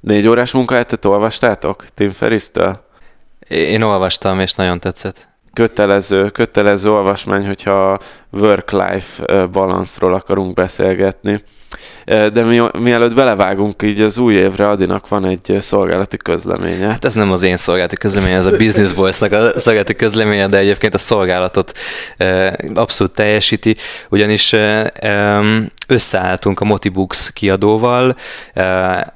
Négy órás munkahetet olvastátok Tim Ferriss-től? Én olvastam, és nagyon tetszett. Kötelező, kötelező olvasmány, hogyha work-life balanszról akarunk beszélgetni. De mi, mielőtt belevágunk így az új évre, Adinak van egy szolgálati közleménye. Hát ez nem az én szolgálati közleménye, ez a Business Boys-nak a szolgálati közleménye, de egyébként a szolgálatot abszolút teljesíti, ugyanis összeálltunk a Motibooks kiadóval,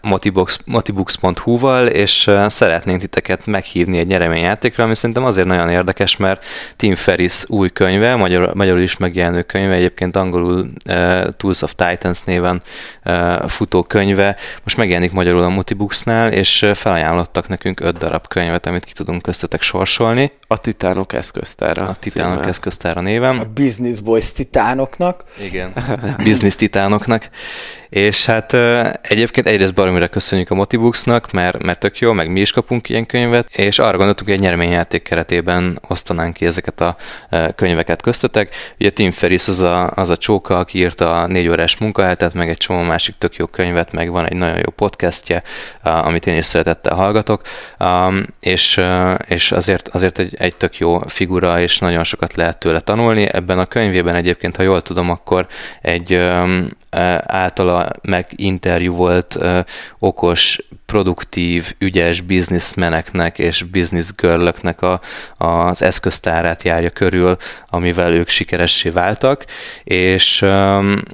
Motibooks, motibooks.hu-val, és szeretnénk titeket meghívni egy nyereményjátékra, ami szerintem azért nagyon érdekes, mert Tim Ferris új könyve, magyar, magyarul is megjelenő könyve, egyébként angolul Tools of Titans néven futó könyve, most megjelenik magyarul a Motibooksnál, és felajánlottak nekünk öt darab könyvet, amit ki tudunk köztetek sorsolni. A Titánok eszköztára. A Titánok címmel. eszköztára névem. A Business Boys Titánoknak. Igen, Business Titánoknak. És hát egyébként egyrészt baromira köszönjük a Motibooksnak, mert, mert tök jó, meg mi is kapunk ilyen könyvet, és arra gondoltuk, hogy egy nyereményjáték keretében osztanánk ki ezeket a könyveket köztetek. Ugye Tim Ferris az a, az a csóka, aki írta a négy órás munkahetet, meg egy csomó másik tök jó könyvet, meg van egy nagyon jó podcastje, amit én is szeretettel hallgatok, és, és azért, azért egy, egy tök jó figura, és nagyon sokat lehet tőle tanulni. Ebben a könyvében egyébként, ha jól tudom, akkor egy általa meginterjú volt okos, produktív, ügyes bizniszmeneknek és bizniszgörlöknek a, az eszköztárát járja körül, amivel ők sikeressé váltak, és,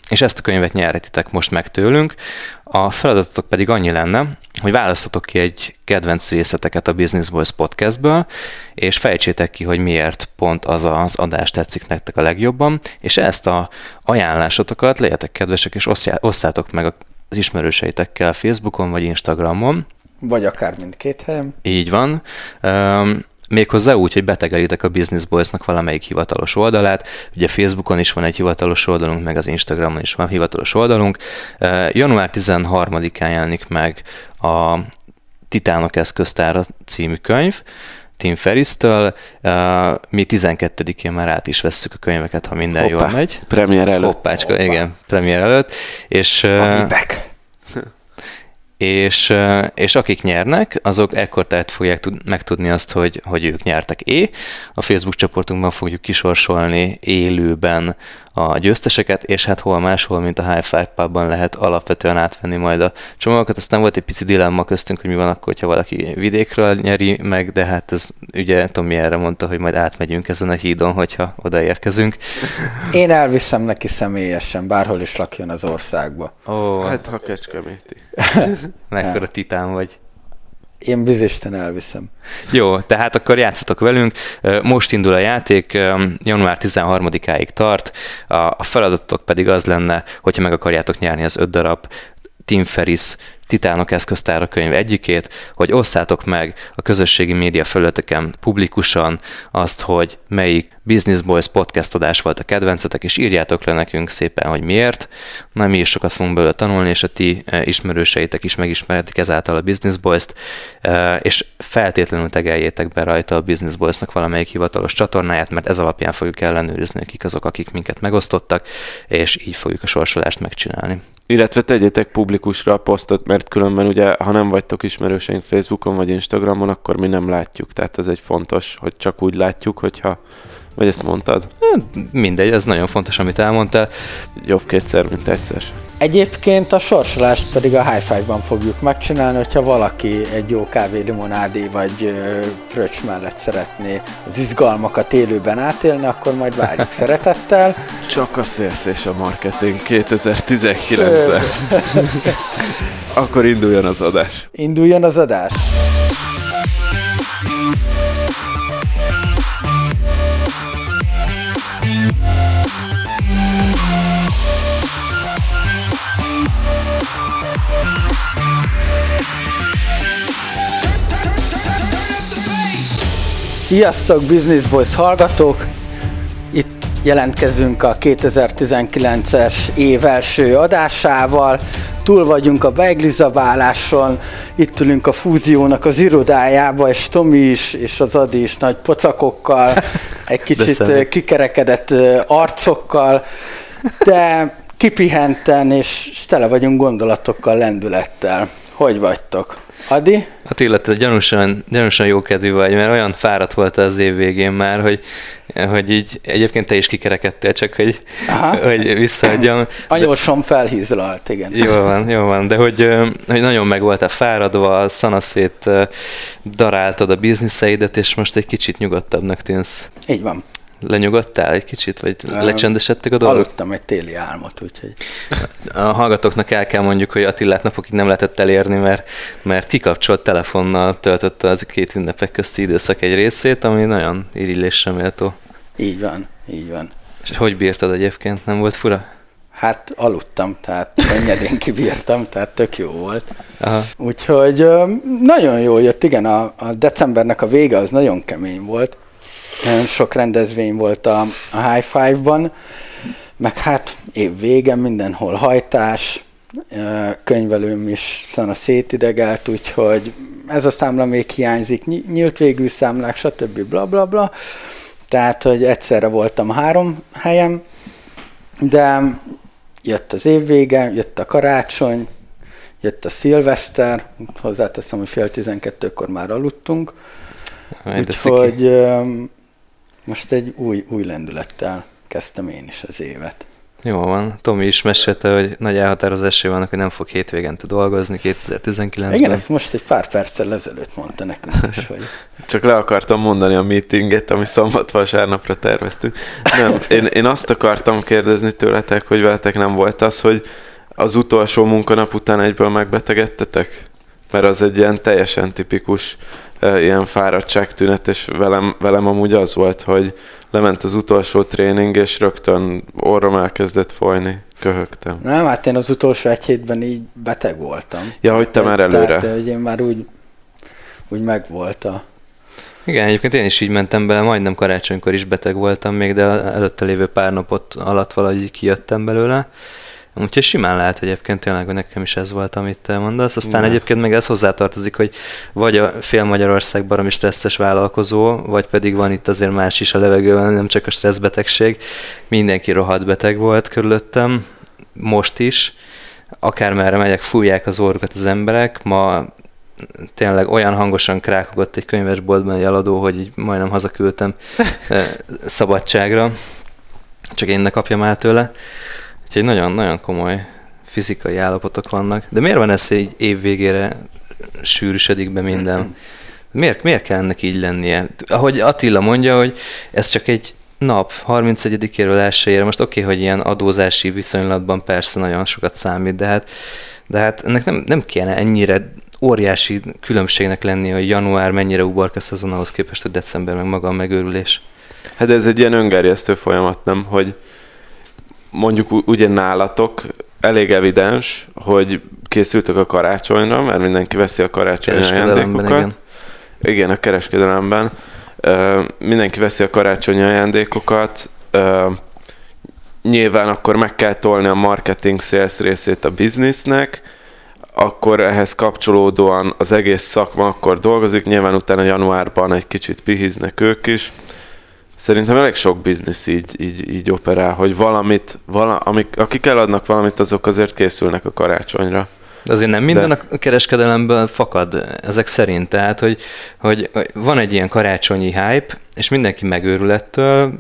és ezt a könyvet nyerhetitek most meg tőlünk. A feladatotok pedig annyi lenne, hogy választatok ki egy kedvenc részleteket a Business Boys podcastből, és fejtsétek ki, hogy miért pont az az adás tetszik nektek a legjobban, és ezt a ajánlásotokat legyetek kedvesek, és osszátok meg az ismerőseitekkel Facebookon vagy Instagramon. Vagy akár mindkét helyen. Így van. Méghozzá úgy, hogy betegelitek a Business Boys-nak valamelyik hivatalos oldalát. Ugye Facebookon is van egy hivatalos oldalunk, meg az Instagramon is van hivatalos oldalunk. Január 13-án jelenik meg a Titánok eszköztára című könyv, Tim Ferris-től. Mi 12-én már át is vesszük a könyveket, ha minden Hoppá, jól megy. Premier előtt. Hoppácska, Hoppá. igen, premier előtt. És, a és, és akik nyernek, azok ekkor tehát fogják tud, megtudni azt, hogy, hogy ők nyertek é. A Facebook csoportunkban fogjuk kisorsolni élőben a győzteseket, és hát hol máshol, mint a High Five Pubban lehet alapvetően átvenni majd a csomagokat. Aztán volt egy pici dilemma köztünk, hogy mi van akkor, ha valaki vidékről nyeri meg, de hát ez ugye Tomi erre mondta, hogy majd átmegyünk ezen a hídon, hogyha odaérkezünk. Én elviszem neki személyesen, bárhol is lakjon az országba. Ó, hát ha kecskeméti. Mekkora titán vagy. Én bizisten elviszem. Jó, tehát akkor játszatok velünk. Most indul a játék, január 13-áig tart. A feladatotok pedig az lenne, hogyha meg akarjátok nyerni az öt darab Tim Ferris Titánok eszköztára könyv egyikét, hogy osszátok meg a közösségi média felületeken publikusan azt, hogy melyik Business Boys podcast adás volt a kedvencetek, és írjátok le nekünk szépen, hogy miért. Na, mi is sokat fogunk belőle tanulni, és a ti e, ismerőseitek is megismerhetik ezáltal a Business Boys-t, e, és feltétlenül tegeljétek be rajta a Business Boys-nak valamelyik hivatalos csatornáját, mert ez alapján fogjuk ellenőrizni, kik azok, akik minket megosztottak, és így fogjuk a sorsolást megcsinálni. Illetve tegyétek publikusra a posztot, mert különben ugye, ha nem vagytok ismerőseink Facebookon vagy Instagramon, akkor mi nem látjuk. Tehát ez egy fontos, hogy csak úgy látjuk, hogyha vagy ezt mondtad? Hát, mindegy, ez nagyon fontos, amit elmondtál. Jobb kétszer, mint egyszer. Egyébként a sorsolást pedig a High Five-ban fogjuk megcsinálni, hogyha valaki egy jó kávé limonádé vagy fröccs mellett szeretné az izgalmakat élőben átélni, akkor majd várjuk szeretettel. Csak a szélsz és a marketing 2019-ben. akkor induljon az adás. Induljon az adás. Sziasztok, Business Boys hallgatók! Itt jelentkezünk a 2019-es év első adásával. Túl vagyunk a beiglizabáláson, itt ülünk a fúziónak az irodájába, és Tomi is, és az Adi is nagy pocakokkal, egy kicsit kikerekedett arcokkal, de kipihenten, és tele vagyunk gondolatokkal, lendülettel hogy vagytok? Adi? Attila, te gyanúsan, gyanúsan jókedvű vagy, mert olyan fáradt volt az év végén már, hogy, hogy így egyébként te is kikerekedtél, csak hogy, Aha. hogy visszaadjam. Anyósom felhízlalt, igen. Jó van, jó van, de hogy, hogy nagyon meg voltál fáradva, szanaszét daráltad a bizniszeidet, és most egy kicsit nyugodtabbnak tűnsz. Így van. Lenyugodtál egy kicsit, vagy lecsendesedtek a dolgok? Aludtam egy téli álmot, úgyhogy... A hallgatóknak el kell mondjuk, hogy Attilát napokig nem lehetett elérni, mert, mert kikapcsolt telefonnal töltötte az két ünnepek közti időszak egy részét, ami nagyon irigylésre méltó. Így van, így van. És hogy bírtad egyébként? Nem volt fura? Hát aludtam, tehát könnyedén kibírtam, tehát tök jó volt. Aha. Úgyhogy nagyon jó jött, igen, a, a decembernek a vége az nagyon kemény volt. Nagyon sok rendezvény volt a, a High Five-ban, meg hát év vége, mindenhol hajtás, könyvelőm is szana szétidegelt, úgyhogy ez a számla még hiányzik, nyílt végű számlák, stb. bla bla bla. Tehát, hogy egyszerre voltam három helyem, de jött az év vége, jött a karácsony, jött a szilveszter, hozzáteszem, hogy fél tizenkettőkor már aludtunk, úgyhogy most egy új, új lendülettel kezdtem én is az évet. Jó van. Tomi is mesélte, hogy nagy elhatározásai vannak, hogy nem fog hétvégente dolgozni 2019-ben. Igen, ezt most egy pár perccel ezelőtt mondta nekünk is, hogy... Csak le akartam mondani a meetinget, ami szombat-vasárnapra terveztük. Nem, én, én azt akartam kérdezni tőletek, hogy veletek nem volt az, hogy az utolsó munkanap után egyből megbetegedtetek? Mert az egy ilyen teljesen tipikus ilyen fáradtságtünet, és velem, velem amúgy az volt, hogy lement az utolsó tréning, és rögtön orrom elkezdett folyni, köhögtem. Nem, hát én az utolsó egy hétben így beteg voltam. Ja, hogy te már előre. Tehát, hogy én már úgy, úgy megvolt a... Igen, egyébként én is így mentem bele, majdnem karácsonykor is beteg voltam még, de előtte lévő pár napot alatt valahogy kijöttem belőle. Úgyhogy simán lehet egyébként tényleg, hogy nekem is ez volt, amit te mondasz. Aztán Igen. egyébként meg ez hozzátartozik, hogy vagy a fél Magyarország baromi stresszes vállalkozó, vagy pedig van itt azért más is a levegőben, nem csak a stresszbetegség. Mindenki rohadt beteg volt körülöttem, most is. Akármerre megyek, fújják az orrukat az emberek. Ma tényleg olyan hangosan krákogott egy könyvesboltban egy eladó, hogy így majdnem hazaküldtem eh, szabadságra. Csak én ne kapjam el tőle. Úgyhogy nagyon-nagyon komoly fizikai állapotok vannak. De miért van ez, hogy év végére sűrűsödik be minden? Miért, miért kell ennek így lennie? Ahogy Attila mondja, hogy ez csak egy nap, 31-éről elsőjére, most oké, okay, hogy ilyen adózási viszonylatban persze nagyon sokat számít, de hát, de hát ennek nem, nem kéne ennyire óriási különbségnek lenni, hogy január mennyire uborka szezon ahhoz képest, hogy december meg maga a megőrülés. Hát ez egy ilyen öngerjesztő folyamat, nem? Hogy mondjuk ugye nálatok elég evidens, hogy készültek a karácsonyra, mert mindenki veszi a karácsonyi ajándékokat. Igen. igen, a kereskedelemben. Uh, mindenki veszi a karácsonyi ajándékokat. Uh, nyilván akkor meg kell tolni a marketing sales részét a biznisznek, akkor ehhez kapcsolódóan az egész szakma akkor dolgozik, nyilván utána januárban egy kicsit pihiznek ők is, Szerintem elég sok biznisz így, így, így operál, hogy valamit, vala, amik, akik eladnak valamit, azok azért készülnek a karácsonyra. De azért nem minden De... a kereskedelemből fakad ezek szerint. Tehát, hogy, hogy van egy ilyen karácsonyi hype, és mindenki megőrül ettől,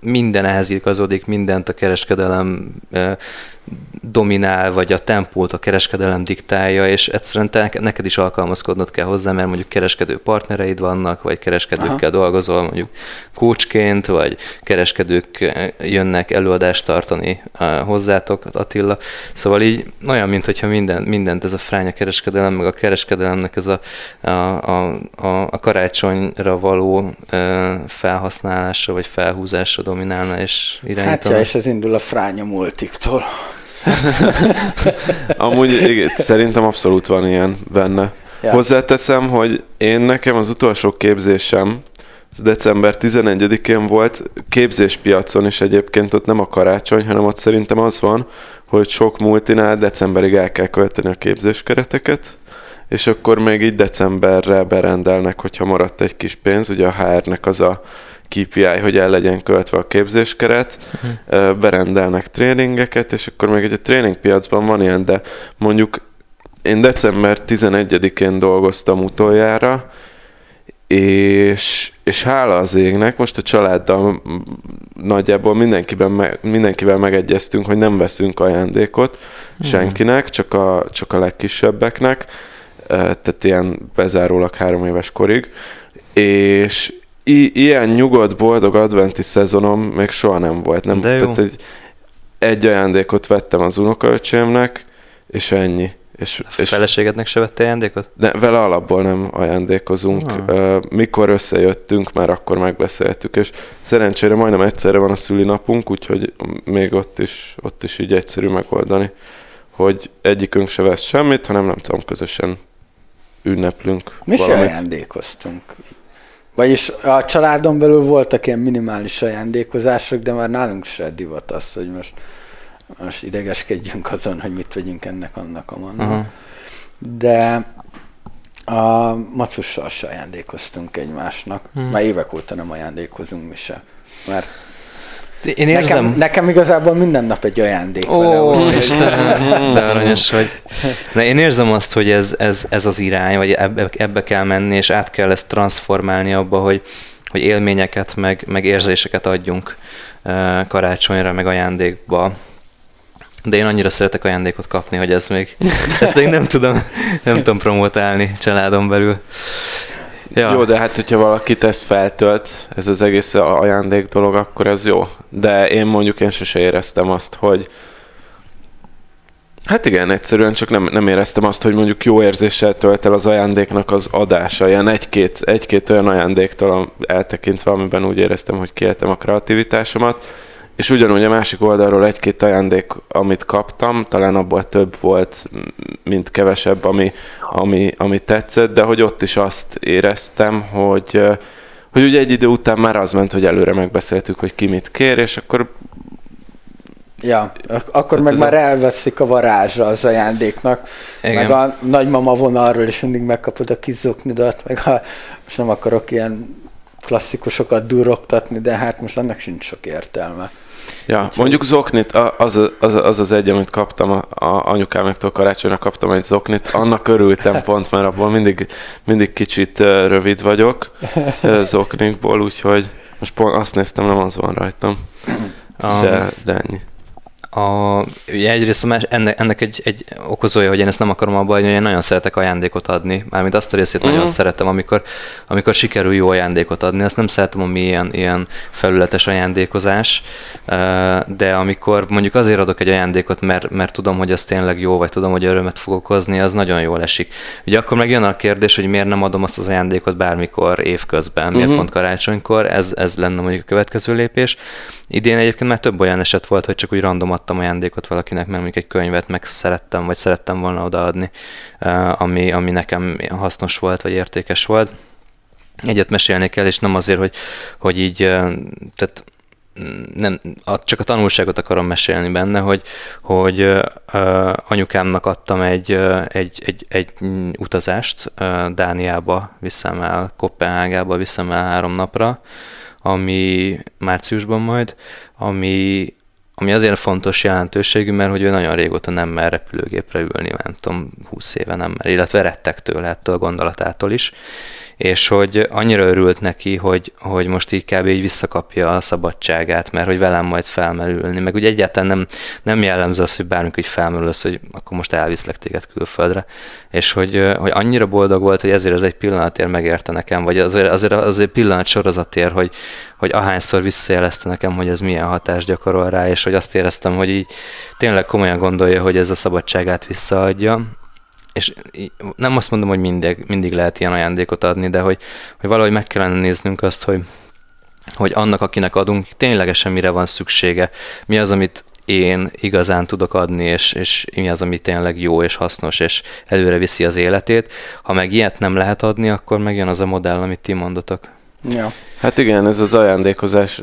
minden ehhez igazodik, mindent a kereskedelem dominál, vagy a tempót a kereskedelem diktálja, és egyszerűen te, neked is alkalmazkodnod kell hozzá, mert mondjuk kereskedő partnereid vannak, vagy kereskedőkkel Aha. dolgozol, mondjuk coachként, vagy kereskedők jönnek előadást tartani hozzátok, Attila. Szóval így olyan, mintha minden, mindent ez a fránya kereskedelem, meg a kereskedelemnek ez a, a, a, a, a karácsonyra való felhasználása, vagy felhúzása dominálna és irányítana. Hát ja, és ez indul a fránya multiktól. Amúgy igen, szerintem abszolút van ilyen benne. Ja. Hozzáteszem, hogy én nekem az utolsó képzésem, az december 11-én volt, képzéspiacon is egyébként ott nem a karácsony, hanem ott szerintem az van, hogy sok multinál decemberig el kell költeni a képzéskereteket, és akkor még így decemberre berendelnek, hogyha maradt egy kis pénz, ugye a HR-nek az a KPI, hogy el legyen költve a képzéskeret, uh-huh. berendelnek tréningeket, és akkor még egy tréningpiacban van ilyen, de mondjuk én december 11-én dolgoztam utoljára, és, és hála az égnek, most a családdal nagyjából mindenkiben me, mindenkivel megegyeztünk, hogy nem veszünk ajándékot hmm. senkinek, csak a, csak a legkisebbeknek, tehát ilyen bezárólag három éves korig, és i- ilyen nyugodt, boldog adventi szezonom még soha nem volt. Nem, De jó. Tehát egy, egy ajándékot vettem az unokaöcsémnek, és ennyi. És, A és feleségednek se vette ajándékot? de vele alapból nem ajándékozunk. Ah. Mikor összejöttünk, már akkor megbeszéltük, és szerencsére majdnem egyszerre van a szülinapunk, úgyhogy még ott is, ott is így egyszerű megoldani, hogy egyikünk se vesz semmit, hanem nem tudom, közösen ünneplünk Mi se valamit. ajándékoztunk. Vagyis a családon belül voltak ilyen minimális ajándékozások, de már nálunk se divat az, hogy most, most idegeskedjünk azon, hogy mit vegyünk ennek, annak, amannak. Aha. De a macussal se ajándékoztunk egymásnak. Hmm. Már évek óta nem ajándékozunk mi se. Mert Én érzem... nekem, nekem igazából minden nap egy ajándék Ó, vele, úgyhogy- Istenem, de aranyos vagy. De én érzem azt, hogy ez, ez, ez az irány, vagy ebbe, ebbe kell menni, és át kell ezt transformálni abba, hogy, hogy élményeket, meg, meg érzéseket adjunk karácsonyra, meg ajándékba. De én annyira szeretek ajándékot kapni, hogy ez még, ezt még nem tudom, nem tudom promotálni családon belül. Ja. Jó, de hát hogyha valakit ez feltölt, ez az egész ajándék dolog, akkor ez jó. De én mondjuk én sose éreztem azt, hogy Hát igen, egyszerűen csak nem, nem éreztem azt, hogy mondjuk jó érzéssel tölt el az ajándéknak az adása. Ilyen egy-két, egy-két olyan ajándéktól eltekintve, amiben úgy éreztem, hogy kiéltem a kreativitásomat. És ugyanúgy a másik oldalról egy-két ajándék, amit kaptam, talán abból több volt, mint kevesebb, ami, ami, ami tetszett, de hogy ott is azt éreztem, hogy, hogy ugye egy idő után már az ment, hogy előre megbeszéltük, hogy ki mit kér, és akkor Ja, ak- akkor Hát meg már a- elveszik a varázsa az ajándéknak. Igen. Meg a nagymama vonalról is mindig megkapod a kis zoknidat, meg a, most nem akarok ilyen klasszikusokat durrogtatni, de hát most annak sincs sok értelme. Ja, mondjuk zoknit, az, az, az az egy, amit kaptam, a, a anyukáméktól karácsonyra kaptam egy zoknit, annak örültem pont, mert abból mindig, mindig kicsit rövid vagyok zoknikból, úgyhogy most pont azt néztem, nem az van rajtam, de, de ennyi. A, ugye egyrészt más, ennek, ennek egy, egy okozója, hogy én ezt nem akarom abba hogy én nagyon szeretek ajándékot adni. Mármint azt a részét Mhm. nagyon szeretem, amikor, amikor sikerül jó ajándékot adni. Ezt nem szeretem, ami ilyen, ilyen felületes ajándékozás, de amikor mondjuk azért adok egy ajándékot, mert, mert tudom, hogy az tényleg jó, vagy tudom, hogy örömet fog okozni, az nagyon jól esik. Ugye akkor meg jön a kérdés, hogy miért nem adom azt az ajándékot bármikor évközben, miért Mhm. pont karácsonykor, ez, ez lenne mondjuk a következő lépés. Idén egyébként már több olyan eset volt, hogy csak úgy random adtam ajándékot valakinek, mert mondjuk egy könyvet meg szerettem, vagy szerettem volna odaadni, eh, ami, ami nekem hasznos volt, vagy értékes volt. Egyet mesélni kell, és nem azért, hogy, hogy így, eh, tehát nem, csak a tanulságot akarom mesélni benne, hogy, hogy ö, anyukámnak adtam egy, egy, egy, egy utazást, ö, Dániába viszem el, Kopenhágába viszem el három napra, ami márciusban majd, ami, ami azért fontos jelentőségű, mert hogy ő nagyon régóta nem mer repülőgépre ülni, nem tudom, 20 éve nem mer, illetve rettek tőle ettől a gondolatától is, és hogy annyira örült neki, hogy, hogy most így kb. így visszakapja a szabadságát, mert hogy velem majd felmerülni, meg ugye egyáltalán nem, nem jellemző az, hogy bármikor így felmerül az, hogy akkor most elviszlek téged külföldre, és hogy, hogy annyira boldog volt, hogy ezért az egy pillanatért megérte nekem, vagy azért, azért, azért pillanat sorozatért, hogy, hogy ahányszor visszajelezte nekem, hogy ez milyen hatást gyakorol rá, és hogy azt éreztem, hogy így tényleg komolyan gondolja, hogy ez a szabadságát visszaadja, és nem azt mondom, hogy mindig, mindig lehet ilyen ajándékot adni, de hogy, hogy valahogy meg kellene néznünk azt, hogy, hogy annak, akinek adunk, ténylegesen mire van szüksége, mi az, amit én igazán tudok adni, és, és mi az, ami tényleg jó és hasznos, és előre viszi az életét. Ha meg ilyet nem lehet adni, akkor megjön az a modell, amit ti mondotok. Ja. Hát igen, ez az ajándékozás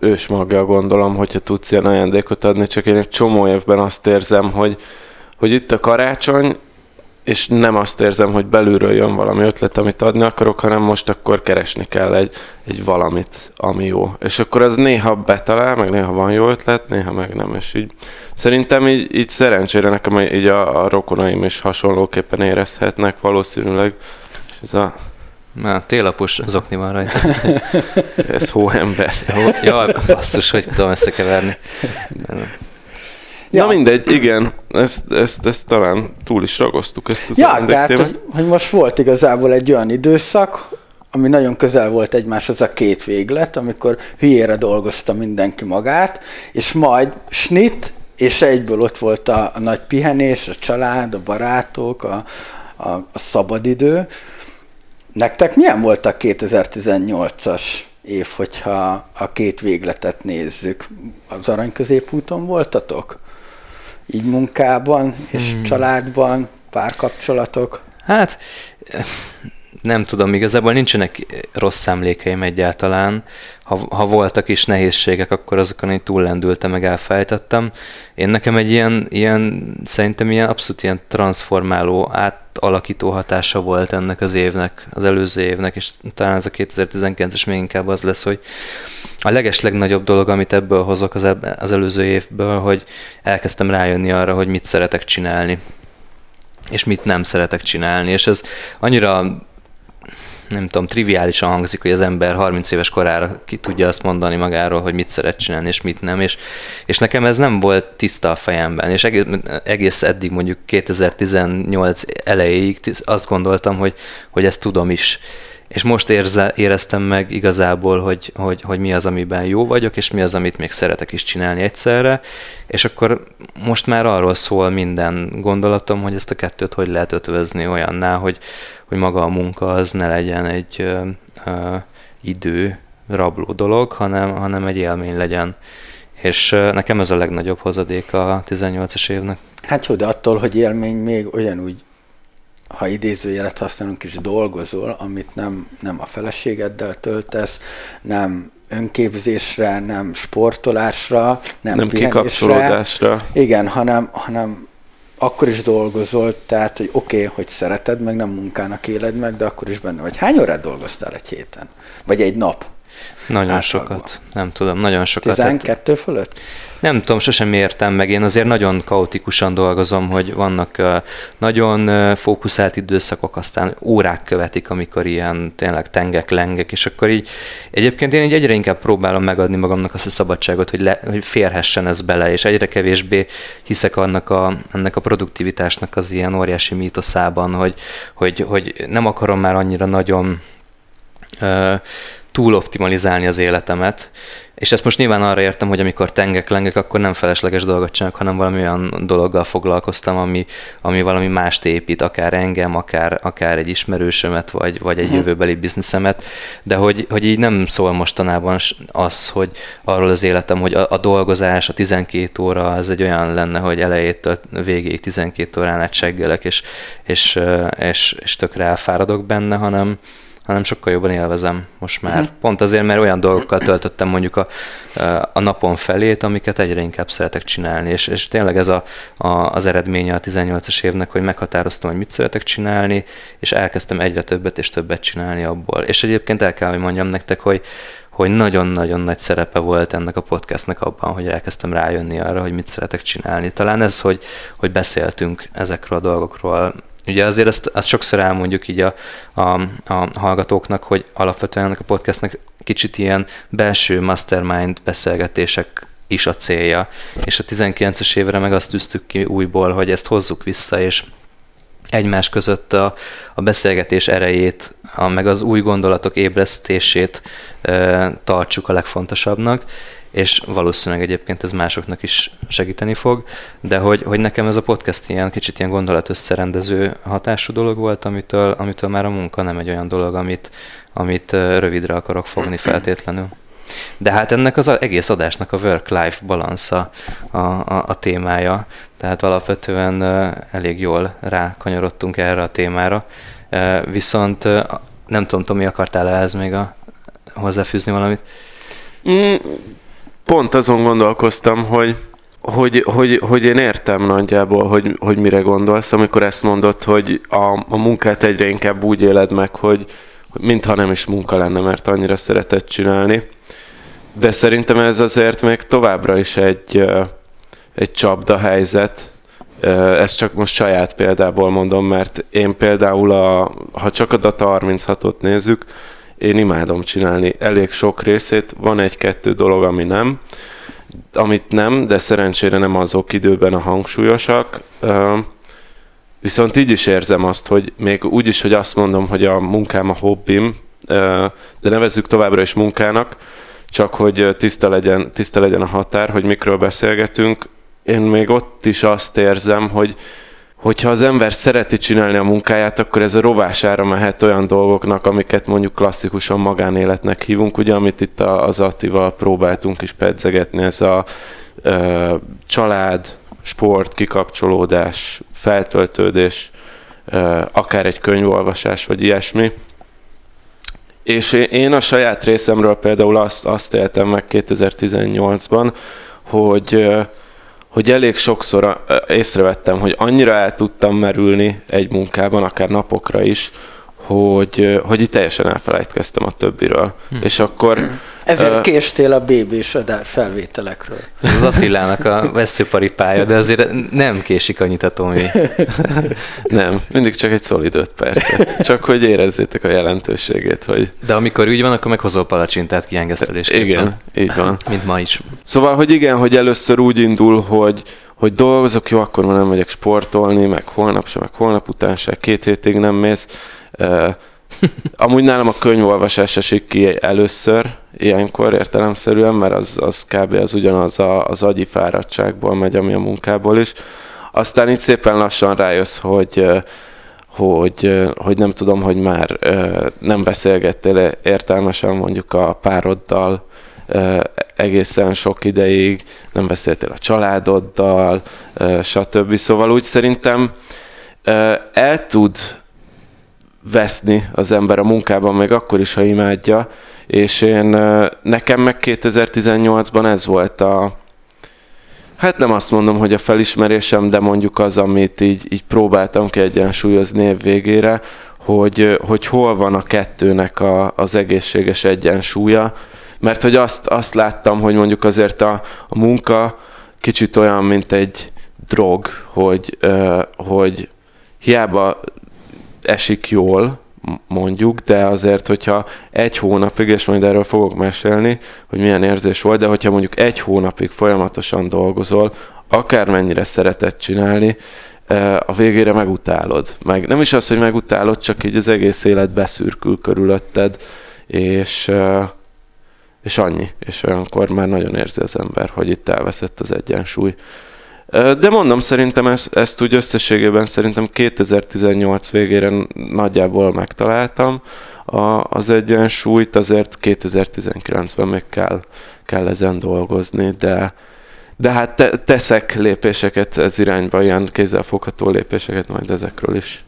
ős magja, gondolom, hogyha tudsz ilyen ajándékot adni, csak én egy csomó évben azt érzem, hogy, hogy itt a karácsony, és nem azt érzem, hogy belülről jön valami ötlet, amit adni akarok, hanem most akkor keresni kell egy, egy valamit, ami jó. És akkor az néha betalál, meg néha van jó ötlet, néha meg nem, és így szerintem így, így szerencsére nekem így a, a rokonaim is hasonlóképpen érezhetnek valószínűleg, és ez a Na, télapos zokni van rajta. Ez hóember. Ja, basszus, hogy tudom összekeverni. Ja, ja mindegy, igen, ezt, ezt, ezt talán túl is ragoztuk ezt az Ja, tehát, hogy, hogy most volt igazából egy olyan időszak, ami nagyon közel volt egymáshoz a két véglet, amikor hülyére dolgozta mindenki magát, és majd snit, és egyből ott volt a, a nagy pihenés, a család, a barátok, a, a, a szabadidő. Nektek milyen volt a 2018-as év, hogyha a két végletet nézzük? Az arany középúton voltatok? Így munkában és hmm. családban, párkapcsolatok? Hát nem tudom, igazából nincsenek rossz emlékeim egyáltalán. Ha, ha voltak is nehézségek, akkor azokon én túllendültem, meg elfejtettem. Én nekem egy ilyen, ilyen, szerintem ilyen abszolút ilyen transformáló, átalakító hatása volt ennek az évnek, az előző évnek, és talán ez a 2019-es még inkább az lesz, hogy a leges legnagyobb dolog, amit ebből hozok az, eb- az előző évből, hogy elkezdtem rájönni arra, hogy mit szeretek csinálni és mit nem szeretek csinálni, és ez annyira nem tudom, triviálisan hangzik, hogy az ember 30 éves korára ki tudja azt mondani magáról, hogy mit szeret csinálni, és mit nem, és, és nekem ez nem volt tiszta a fejemben, és egész, egész eddig mondjuk 2018 elejéig azt gondoltam, hogy, hogy ezt tudom is, és most érze, éreztem meg igazából, hogy, hogy, hogy mi az, amiben jó vagyok, és mi az, amit még szeretek is csinálni egyszerre, és akkor most már arról szól minden gondolatom, hogy ezt a kettőt hogy lehet ötvözni olyanná, hogy, hogy maga a munka az ne legyen egy ö, ö, idő rabló dolog, hanem, hanem egy élmény legyen. És nekem ez a legnagyobb hozadék a 18-as évnek. Hát jó, de attól, hogy élmény még ugyanúgy ha idézőjelet használunk is, dolgozol, amit nem, nem a feleségeddel töltesz, nem önképzésre, nem sportolásra, nem, nem kikapcsolódásra. Igen, hanem, hanem akkor is dolgozol, tehát, hogy oké, okay, hogy szereted, meg nem munkának éled meg, de akkor is benne vagy. Hány órát dolgoztál egy héten? Vagy egy nap? Nagyon átlagban. sokat. Nem tudom, nagyon sokat. 12 fölött? Nem tudom, sosem értem meg. Én azért nagyon kaotikusan dolgozom, hogy vannak nagyon fókuszált időszakok, aztán órák követik, amikor ilyen tényleg tengek, lengek, és akkor így egyébként én így egyre inkább próbálom megadni magamnak azt a szabadságot, hogy, le, hogy férhessen ez bele, és egyre kevésbé hiszek annak a, ennek a produktivitásnak az ilyen óriási mítoszában, hogy, hogy, hogy nem akarom már annyira nagyon uh, túl optimalizálni az életemet, és ezt most nyilván arra értem, hogy amikor tengek, lengek, akkor nem felesleges dolgot csinálok, hanem valami olyan dologgal foglalkoztam, ami, ami valami mást épít, akár engem, akár, akár egy ismerősömet, vagy, vagy egy mhm. jövőbeli bizniszemet, de hogy, hogy így nem szól mostanában az, hogy arról az életem, hogy a, a dolgozás, a 12 óra, az egy olyan lenne, hogy elejétől végéig 12 órán át seggelek, és, és, és, és tökre elfáradok benne, hanem, hanem sokkal jobban élvezem most már. Uh-huh. Pont azért, mert olyan dolgokkal töltöttem mondjuk a, a napon felét, amiket egyre inkább szeretek csinálni, és, és tényleg ez a, a, az eredménye a 18-as évnek, hogy meghatároztam, hogy mit szeretek csinálni, és elkezdtem egyre többet és többet csinálni abból. És egyébként el kell, hogy mondjam nektek, hogy, hogy nagyon-nagyon nagy szerepe volt ennek a podcastnek abban, hogy elkezdtem rájönni arra, hogy mit szeretek csinálni. Talán ez, hogy, hogy beszéltünk ezekről a dolgokról Ugye azért ezt, ezt sokszor elmondjuk így a, a, a hallgatóknak, hogy alapvetően ennek a podcastnek kicsit ilyen belső mastermind beszélgetések is a célja. És a 19-es évre meg azt tűztük ki újból, hogy ezt hozzuk vissza, és egymás között a, a beszélgetés erejét, a, meg az új gondolatok ébresztését e, tartsuk a legfontosabbnak, és valószínűleg egyébként ez másoknak is segíteni fog, de hogy, hogy nekem ez a podcast ilyen kicsit ilyen gondolat összerendező hatású dolog volt, amitől, amitől már a munka nem egy olyan dolog, amit, amit rövidre akarok fogni feltétlenül. De hát ennek az egész adásnak a work-life balansza a, a, a témája, tehát alapvetően elég jól rákanyarodtunk erre a témára, viszont nem tudom, Tomi, akartál ehhez még a, hozzáfűzni valamit? Mm, pont azon gondolkoztam, hogy, hogy, hogy, hogy én értem nagyjából, hogy, hogy mire gondolsz, amikor ezt mondod, hogy a, a munkát egyre inkább úgy éled meg, hogy mintha nem is munka lenne, mert annyira szereted csinálni. De szerintem ez azért még továbbra is egy, egy csapda helyzet. Ezt csak most saját példából mondom, mert én például, a, ha csak a Data 36-ot nézzük, én imádom csinálni elég sok részét, van egy-kettő dolog, ami nem, amit nem, de szerencsére nem azok időben a hangsúlyosak. Viszont így is érzem azt, hogy még úgy is, hogy azt mondom, hogy a munkám a hobbim, de nevezzük továbbra is munkának, csak hogy tiszta legyen, tiszta legyen a határ, hogy mikről beszélgetünk. Én még ott is azt érzem, hogy hogyha az ember szereti csinálni a munkáját, akkor ez a rovására mehet olyan dolgoknak, amiket mondjuk klasszikusan magánéletnek hívunk, ugye, amit itt az Attival próbáltunk is pedzegetni, ez a ö, család, sport, kikapcsolódás, feltöltődés, ö, akár egy könyvolvasás, vagy ilyesmi. És én a saját részemről például azt, azt éltem meg 2018-ban, hogy hogy elég sokszor észrevettem, hogy annyira el tudtam merülni egy munkában, akár napokra is, hogy, hogy itt teljesen elfelejtkeztem a többiről. Hmm. És akkor... Ezért uh, késtél a BB-s adár felvételekről. Ez az Attilának a veszőparipája, de azért nem késik annyit a Tomi. nem, mindig csak egy szolid öt percet. Csak hogy érezzétek a jelentőségét, hogy... De amikor úgy van, akkor meghozol palacsintát kiengesztelés. Igen, így van. Mint ma is. Szóval, hogy igen, hogy először úgy indul, hogy hogy dolgozok, jó, akkor már nem megyek sportolni, meg holnap se, meg holnap után se, két hétig nem mész, Amúgy nálam a könyvolvasás esik ki először, ilyenkor értelemszerűen, mert az, az kb. az ugyanaz a, az agyi fáradtságból megy, ami a munkából is. Aztán itt szépen lassan rájössz, hogy, hogy, hogy nem tudom, hogy már nem beszélgettél értelmesen mondjuk a pároddal egészen sok ideig, nem beszéltél a családoddal, stb. Szóval úgy szerintem el tud veszni az ember a munkában, még akkor is, ha imádja. És én, nekem meg 2018-ban ez volt a, hát nem azt mondom, hogy a felismerésem, de mondjuk az, amit így, így próbáltam kiegyensúlyozni év végére, hogy, hogy hol van a kettőnek a, az egészséges egyensúlya, mert hogy azt, azt láttam, hogy mondjuk azért a, a munka kicsit olyan, mint egy drog, hogy, hogy hiába esik jól, mondjuk, de azért, hogyha egy hónapig, és majd erről fogok mesélni, hogy milyen érzés volt, de hogyha mondjuk egy hónapig folyamatosan dolgozol, akármennyire szeretett csinálni, eh, a végére megutálod. Meg nem is az, hogy megutálod, csak így az egész élet beszürkül körülötted, és, eh, és annyi. És olyankor már nagyon érzi az ember, hogy itt elveszett az egyensúly. De mondom, szerintem ezt, ezt úgy összességében szerintem 2018 végére nagyjából megtaláltam a, az egyensúlyt, azért 2019-ben még kell, kell ezen dolgozni, de, de hát te, teszek lépéseket ez irányba, ilyen kézzelfogható lépéseket, majd ezekről is,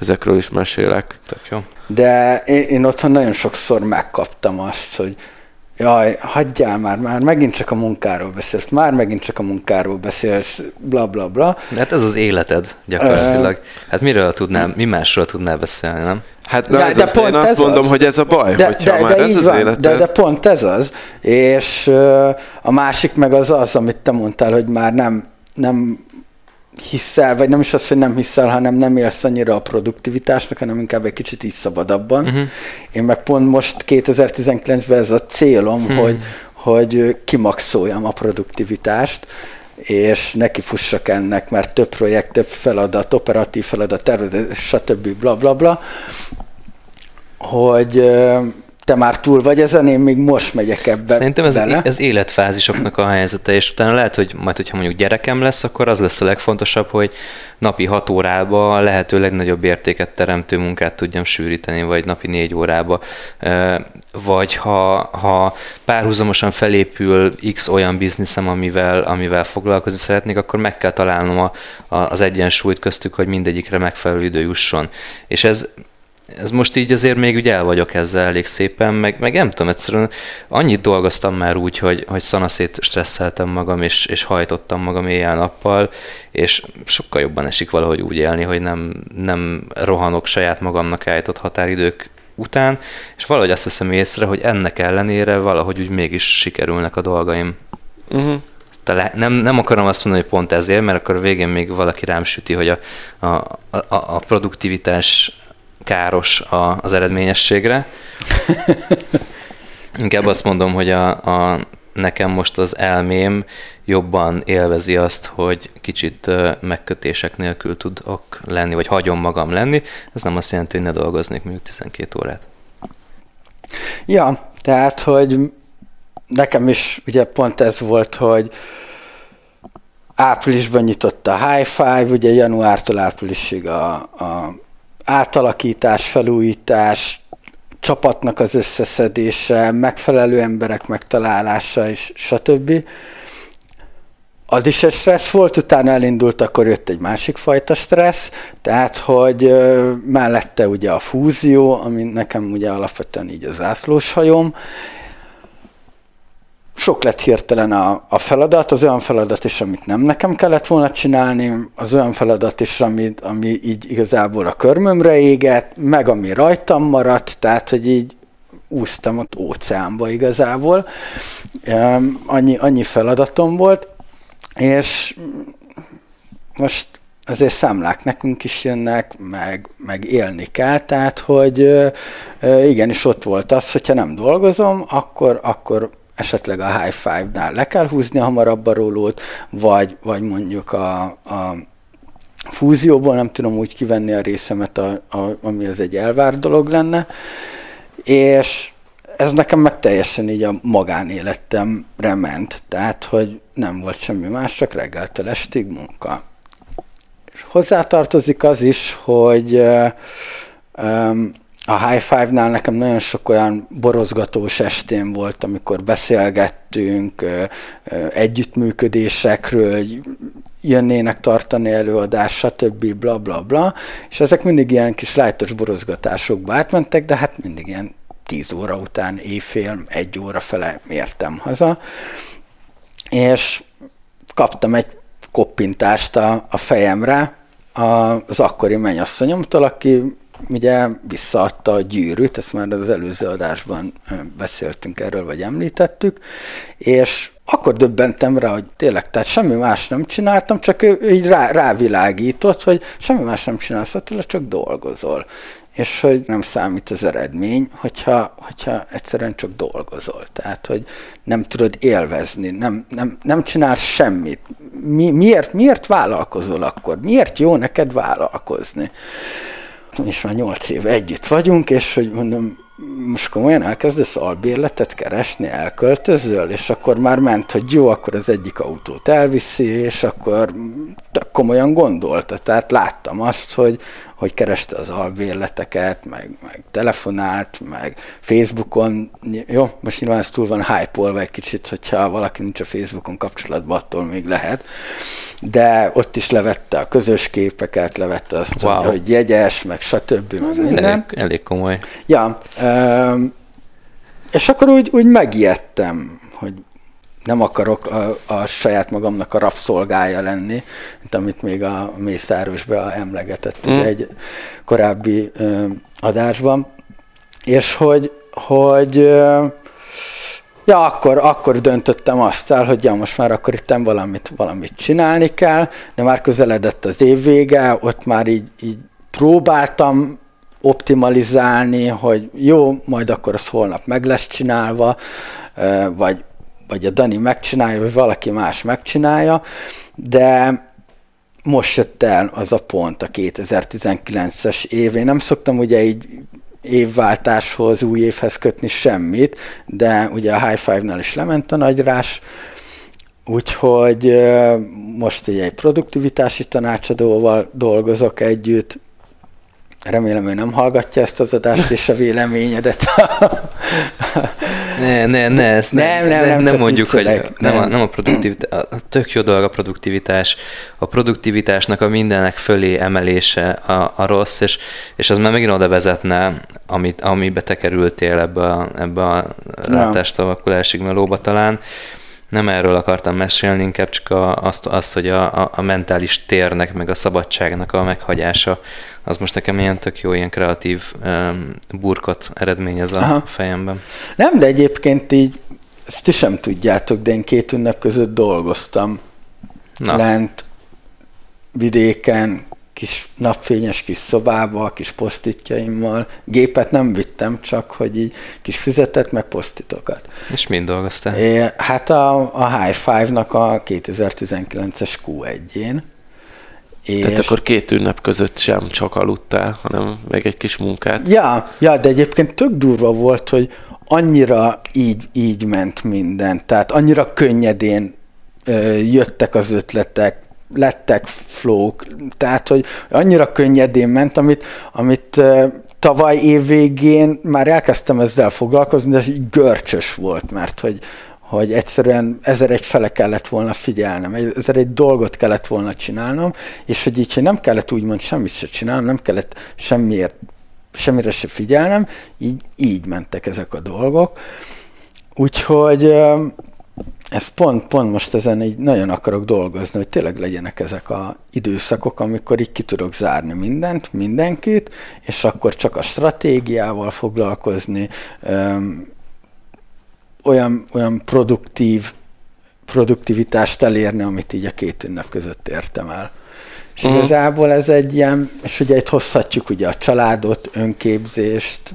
ezekről is mesélek. Tök jó. De én, én otthon nagyon sokszor megkaptam azt, hogy jaj, hagyjál már, már megint csak a munkáról beszélsz, már megint csak a munkáról beszélsz, bla bla bla. De hát ez az életed gyakorlatilag. Hát miről tudnál, mi másról tudnál beszélni, nem? Hát de, de, de az, pont én azt ez mondom, az. hogy ez a baj, de, hogyha de, már de ez az van, életed. De, de pont ez az, és uh, a másik meg az az, amit te mondtál, hogy már nem, nem hiszel, vagy nem is az, hogy nem hiszel, hanem nem élsz annyira a produktivitásnak, hanem inkább egy kicsit így szabadabban. Uh-huh. Én meg pont most 2019-ben ez a célom, uh-huh. hogy, hogy kimaxoljam a produktivitást, és neki fussak ennek, mert több projekt, több feladat, operatív feladat, tervezés, stb. bla bla bla, hogy te már túl vagy ezen, én még most megyek ebbe Szerintem ez, bele. ez életfázisoknak a helyzete, és utána lehet, hogy majd, hogyha mondjuk gyerekem lesz, akkor az lesz a legfontosabb, hogy napi hat órába a lehető legnagyobb értéket teremtő munkát tudjam sűríteni, vagy napi négy órába. Vagy ha, ha párhuzamosan felépül x olyan bizniszem, amivel, amivel foglalkozni szeretnék, akkor meg kell találnom a, a, az egyensúlyt köztük, hogy mindegyikre megfelelő idő jusson. És ez ez most így azért még ugye el vagyok ezzel elég szépen, meg, meg nem tudom, egyszerűen annyit dolgoztam már úgy, hogy, hogy szanaszét stresszeltem magam, és, és hajtottam magam éjjel-nappal, és sokkal jobban esik valahogy úgy élni, hogy nem, nem rohanok saját magamnak állított határidők után, és valahogy azt veszem észre, hogy ennek ellenére valahogy úgy mégis sikerülnek a dolgaim. Uh-huh. Tele, nem, nem akarom azt mondani, hogy pont ezért, mert akkor a végén még valaki rám süti, hogy a, a, a, a produktivitás káros a, az eredményességre. Inkább azt mondom, hogy a, a, nekem most az elmém jobban élvezi azt, hogy kicsit megkötések nélkül tudok lenni, vagy hagyom magam lenni. Ez nem azt jelenti, hogy ne dolgoznék mondjuk 12 órát. Ja, tehát, hogy nekem is ugye pont ez volt, hogy áprilisban nyitott a High Five, ugye januártól áprilisig a, a átalakítás, felújítás, csapatnak az összeszedése, megfelelő emberek megtalálása, és stb. Az is egy stressz volt, utána elindult, akkor jött egy másik fajta stressz, tehát, hogy mellette ugye a fúzió, ami nekem ugye alapvetően így az ászlós hajom, sok lett hirtelen a, a feladat, az olyan feladat is, amit nem nekem kellett volna csinálni, az olyan feladat is, ami, ami így igazából a körmömre égett, meg ami rajtam maradt, tehát, hogy így úsztam ott óceánba igazából. Annyi, annyi feladatom volt, és most azért számlák nekünk is jönnek, meg, meg élni kell, tehát hogy igenis ott volt az, hogyha nem dolgozom, akkor, akkor esetleg a high five-nál le kell húzni hamarabb a rólót, vagy, vagy mondjuk a, a fúzióból nem tudom úgy kivenni a részemet, a, a, ami az egy elvár dolog lenne, és ez nekem meg teljesen így a magánéletemre ment, tehát, hogy nem volt semmi más, csak reggeltől estig munka. És hozzátartozik az is, hogy um, a High Five-nál nekem nagyon sok olyan borozgatós estén volt, amikor beszélgettünk együttműködésekről, jönnének tartani előadás, stb. bla bla bla, és ezek mindig ilyen kis lájtos borozgatásokba átmentek, de hát mindig ilyen 10 óra után, éjfél, egy óra fele értem haza, és kaptam egy koppintást a, a fejemre az akkori mennyasszonyomtól, aki ugye visszaadta a gyűrűt, ezt már az előző adásban beszéltünk erről, vagy említettük, és akkor döbbentem rá, hogy tényleg, tehát semmi más nem csináltam, csak ő így rá, rávilágított, hogy semmi más nem csinálsz, Attila, csak dolgozol. És hogy nem számít az eredmény, hogyha, hogyha egyszerűen csak dolgozol. Tehát, hogy nem tudod élvezni, nem, nem, nem csinálsz semmit. Mi, miért, miért vállalkozol akkor? Miért jó neked vállalkozni? És már nyolc év együtt vagyunk, és hogy mondom, most komolyan elkezdesz albérletet keresni, elköltözöl, és akkor már ment, hogy jó, akkor az egyik autót elviszi, és akkor komolyan gondolta. Tehát láttam azt, hogy, hogy kereste az albérleteket, meg, meg telefonált, meg Facebookon, jó, most nyilván ez túl van hype egy kicsit, hogyha valaki nincs a Facebookon kapcsolatban, attól még lehet, de ott is levette a közös képeket, levette azt, wow. hogy, hogy jegyes, meg stb. Ez minden. Elég, elég komoly. Ja, és akkor úgy, úgy megijedtem, hogy nem akarok a, a saját magamnak a rabszolgája lenni, mint amit még a Mészárosban emlegetett mm. egy korábbi ö, adásban, és hogy, hogy ö, ja, akkor, akkor döntöttem azt el, hogy ja, most már akkor itt valamit, valamit csinálni kell, de már közeledett az év vége, ott már így, így próbáltam optimalizálni, hogy jó, majd akkor az holnap meg lesz csinálva, vagy, vagy a Dani megcsinálja, vagy valaki más megcsinálja, de most jött el az a pont a 2019-es év. Én nem szoktam ugye így évváltáshoz, új évhez kötni semmit, de ugye a High Five-nál is lement a nagyrás, úgyhogy most ugye egy produktivitási tanácsadóval dolgozok együtt, Remélem, ő nem hallgatja ezt az adást és a véleményedet. ne, ne, ne, ezt nem, nem, nem, nem, nem mondjuk, hogy nem, nem. A, nem a produktivitás, a tök jó dolog a produktivitás, a produktivitásnak a mindenek fölé emelése a, a rossz, és, és az már megint oda vezetne, amit, amibe te kerültél ebbe a, ebbe a látástavakulásig melóba talán, nem erről akartam mesélni, inkább csak a, azt, azt, hogy a, a, a mentális térnek, meg a szabadságnak a meghagyása, az most nekem ilyen tök jó, ilyen kreatív um, burkot eredményez a Aha. fejemben. Nem, de egyébként így, ezt ti sem tudjátok, de én két ünnep között dolgoztam Na. lent, vidéken, kis napfényes kis szobába, kis posztitjaimmal. Gépet nem vittem, csak hogy így kis füzetet, meg posztitokat. És mind dolgoztál? É, hát a, a High Five-nak a 2019-es Q1-én. És... Tehát akkor két ünnep között sem csak aludtál, hanem meg egy kis munkát. Ja, ja, de egyébként tök durva volt, hogy annyira így, így ment minden. Tehát annyira könnyedén ö, jöttek az ötletek, lettek flók, tehát hogy annyira könnyedén ment, amit, amit tavaly év végén már elkezdtem ezzel foglalkozni, de így görcsös volt, mert hogy, hogy egyszerűen ezer egy fele kellett volna figyelnem, ezer egy dolgot kellett volna csinálnom, és hogy így, hogy nem kellett úgymond semmit se csinálnom, nem kellett semmiért, semmire se figyelnem, így, így mentek ezek a dolgok. Úgyhogy ez pont, pont most ezen így nagyon akarok dolgozni, hogy tényleg legyenek ezek a időszakok, amikor így ki tudok zárni mindent, mindenkit, és akkor csak a stratégiával foglalkozni, öm, olyan, olyan produktív produktivitást elérni, amit így a két ünnep között értem el. És uh-huh. igazából ez egy ilyen, és ugye itt hozhatjuk ugye a családot, önképzést,